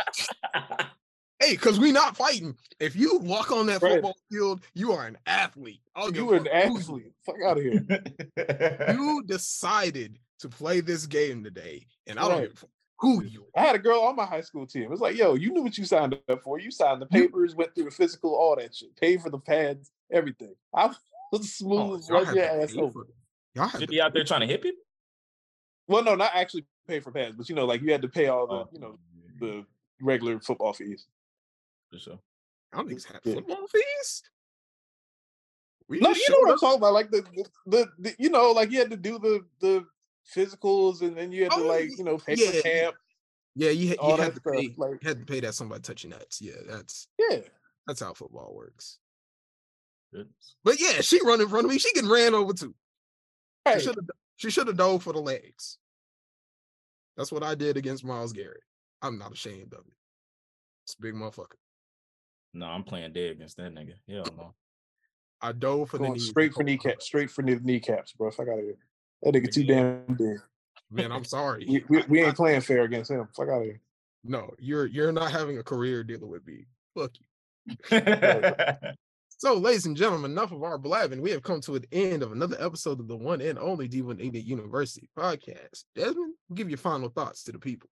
it. Hey, because we not fighting. If you walk on that Right. football field, you are an athlete. I don't You a an fuck who you athlete. Fuck out of here. you decided to play this game today, and I don't Right. give who you. I had a girl on my high school team. It's like, yo, you knew what you signed up for. You signed the papers, went through the physical, all that shit, paid for the pads, everything. I was Oh, smooth, y'all run your ass over. Y'all Should be out there trying to hit people? Well, no, not actually pay for pads, but you know, like you had to pay all the, Oh, you know, the regular football fees. For sure. Y'all niggas had football fees. We No, you know what I'm talking about. Like the, the, the, the- you know, like you had to do the the physicals, and then you had to Oh, like, you know, pay yeah, for camp. Yeah, you, had- you had to stuff, pay. like- had to pay that somebody touching nuts. Yeah, that's Yeah, that's how football works. Goodness. But yeah, she run in front of me. She getting ran over too. She should have. She should have dove for the legs. That's what I did against Myles Garrett. I'm not ashamed of it. It's a big motherfucker. No, I'm playing dead against that nigga. Hell no. I dove for the Going knees straight for poked my kneecap, straight for the kneecaps, bro. Fuck out of here. That nigga too damn big. Man, I'm sorry. We, we, we ain't playing fair against him. Fuck out of here. No, you're you're not having a career dealing with me. Fuck you. So, ladies and gentlemen, enough of our blabbing. We have come to an end of another episode of the one and only D1 Idiot University podcast. Desmond, give your final thoughts to the people.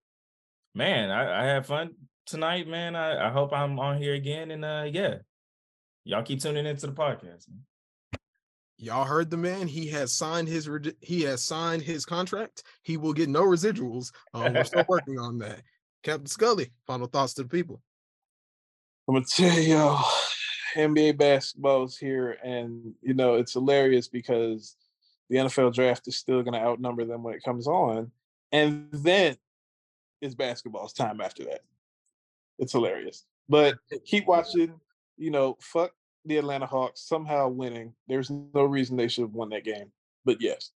man, I, I had fun tonight, man. I, I hope I'm on here again. And uh yeah. Y'all keep tuning into the podcast. Man. Y'all heard the man. He has signed his he has signed his contract. He will get no residuals. Um, we're still working on that. Captain Scully, final thoughts to the people. I'm gonna tell y'all, NBA basketball's here, and you know it's hilarious because the NFL draft is still gonna outnumber them when it comes on, and then it's basketball's time after that. It's hilarious, but keep watching. You know, fuck the Atlanta Hawks somehow winning. There's no reason they should have won that game, but yes,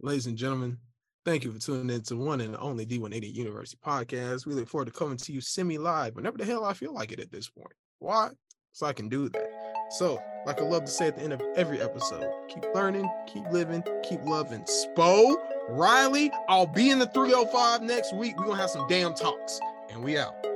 Ladies and gentlemen, Thank you for tuning in to one and only D180 University podcast. We look forward to coming to you semi live whenever the hell I feel like it at this point. Why? So I can do that. So, like I love to say at the end of every episode, keep learning, keep living, keep loving. Spo, Riley, I'll be in the 305 next week. We're going to have some damn talks, and we out.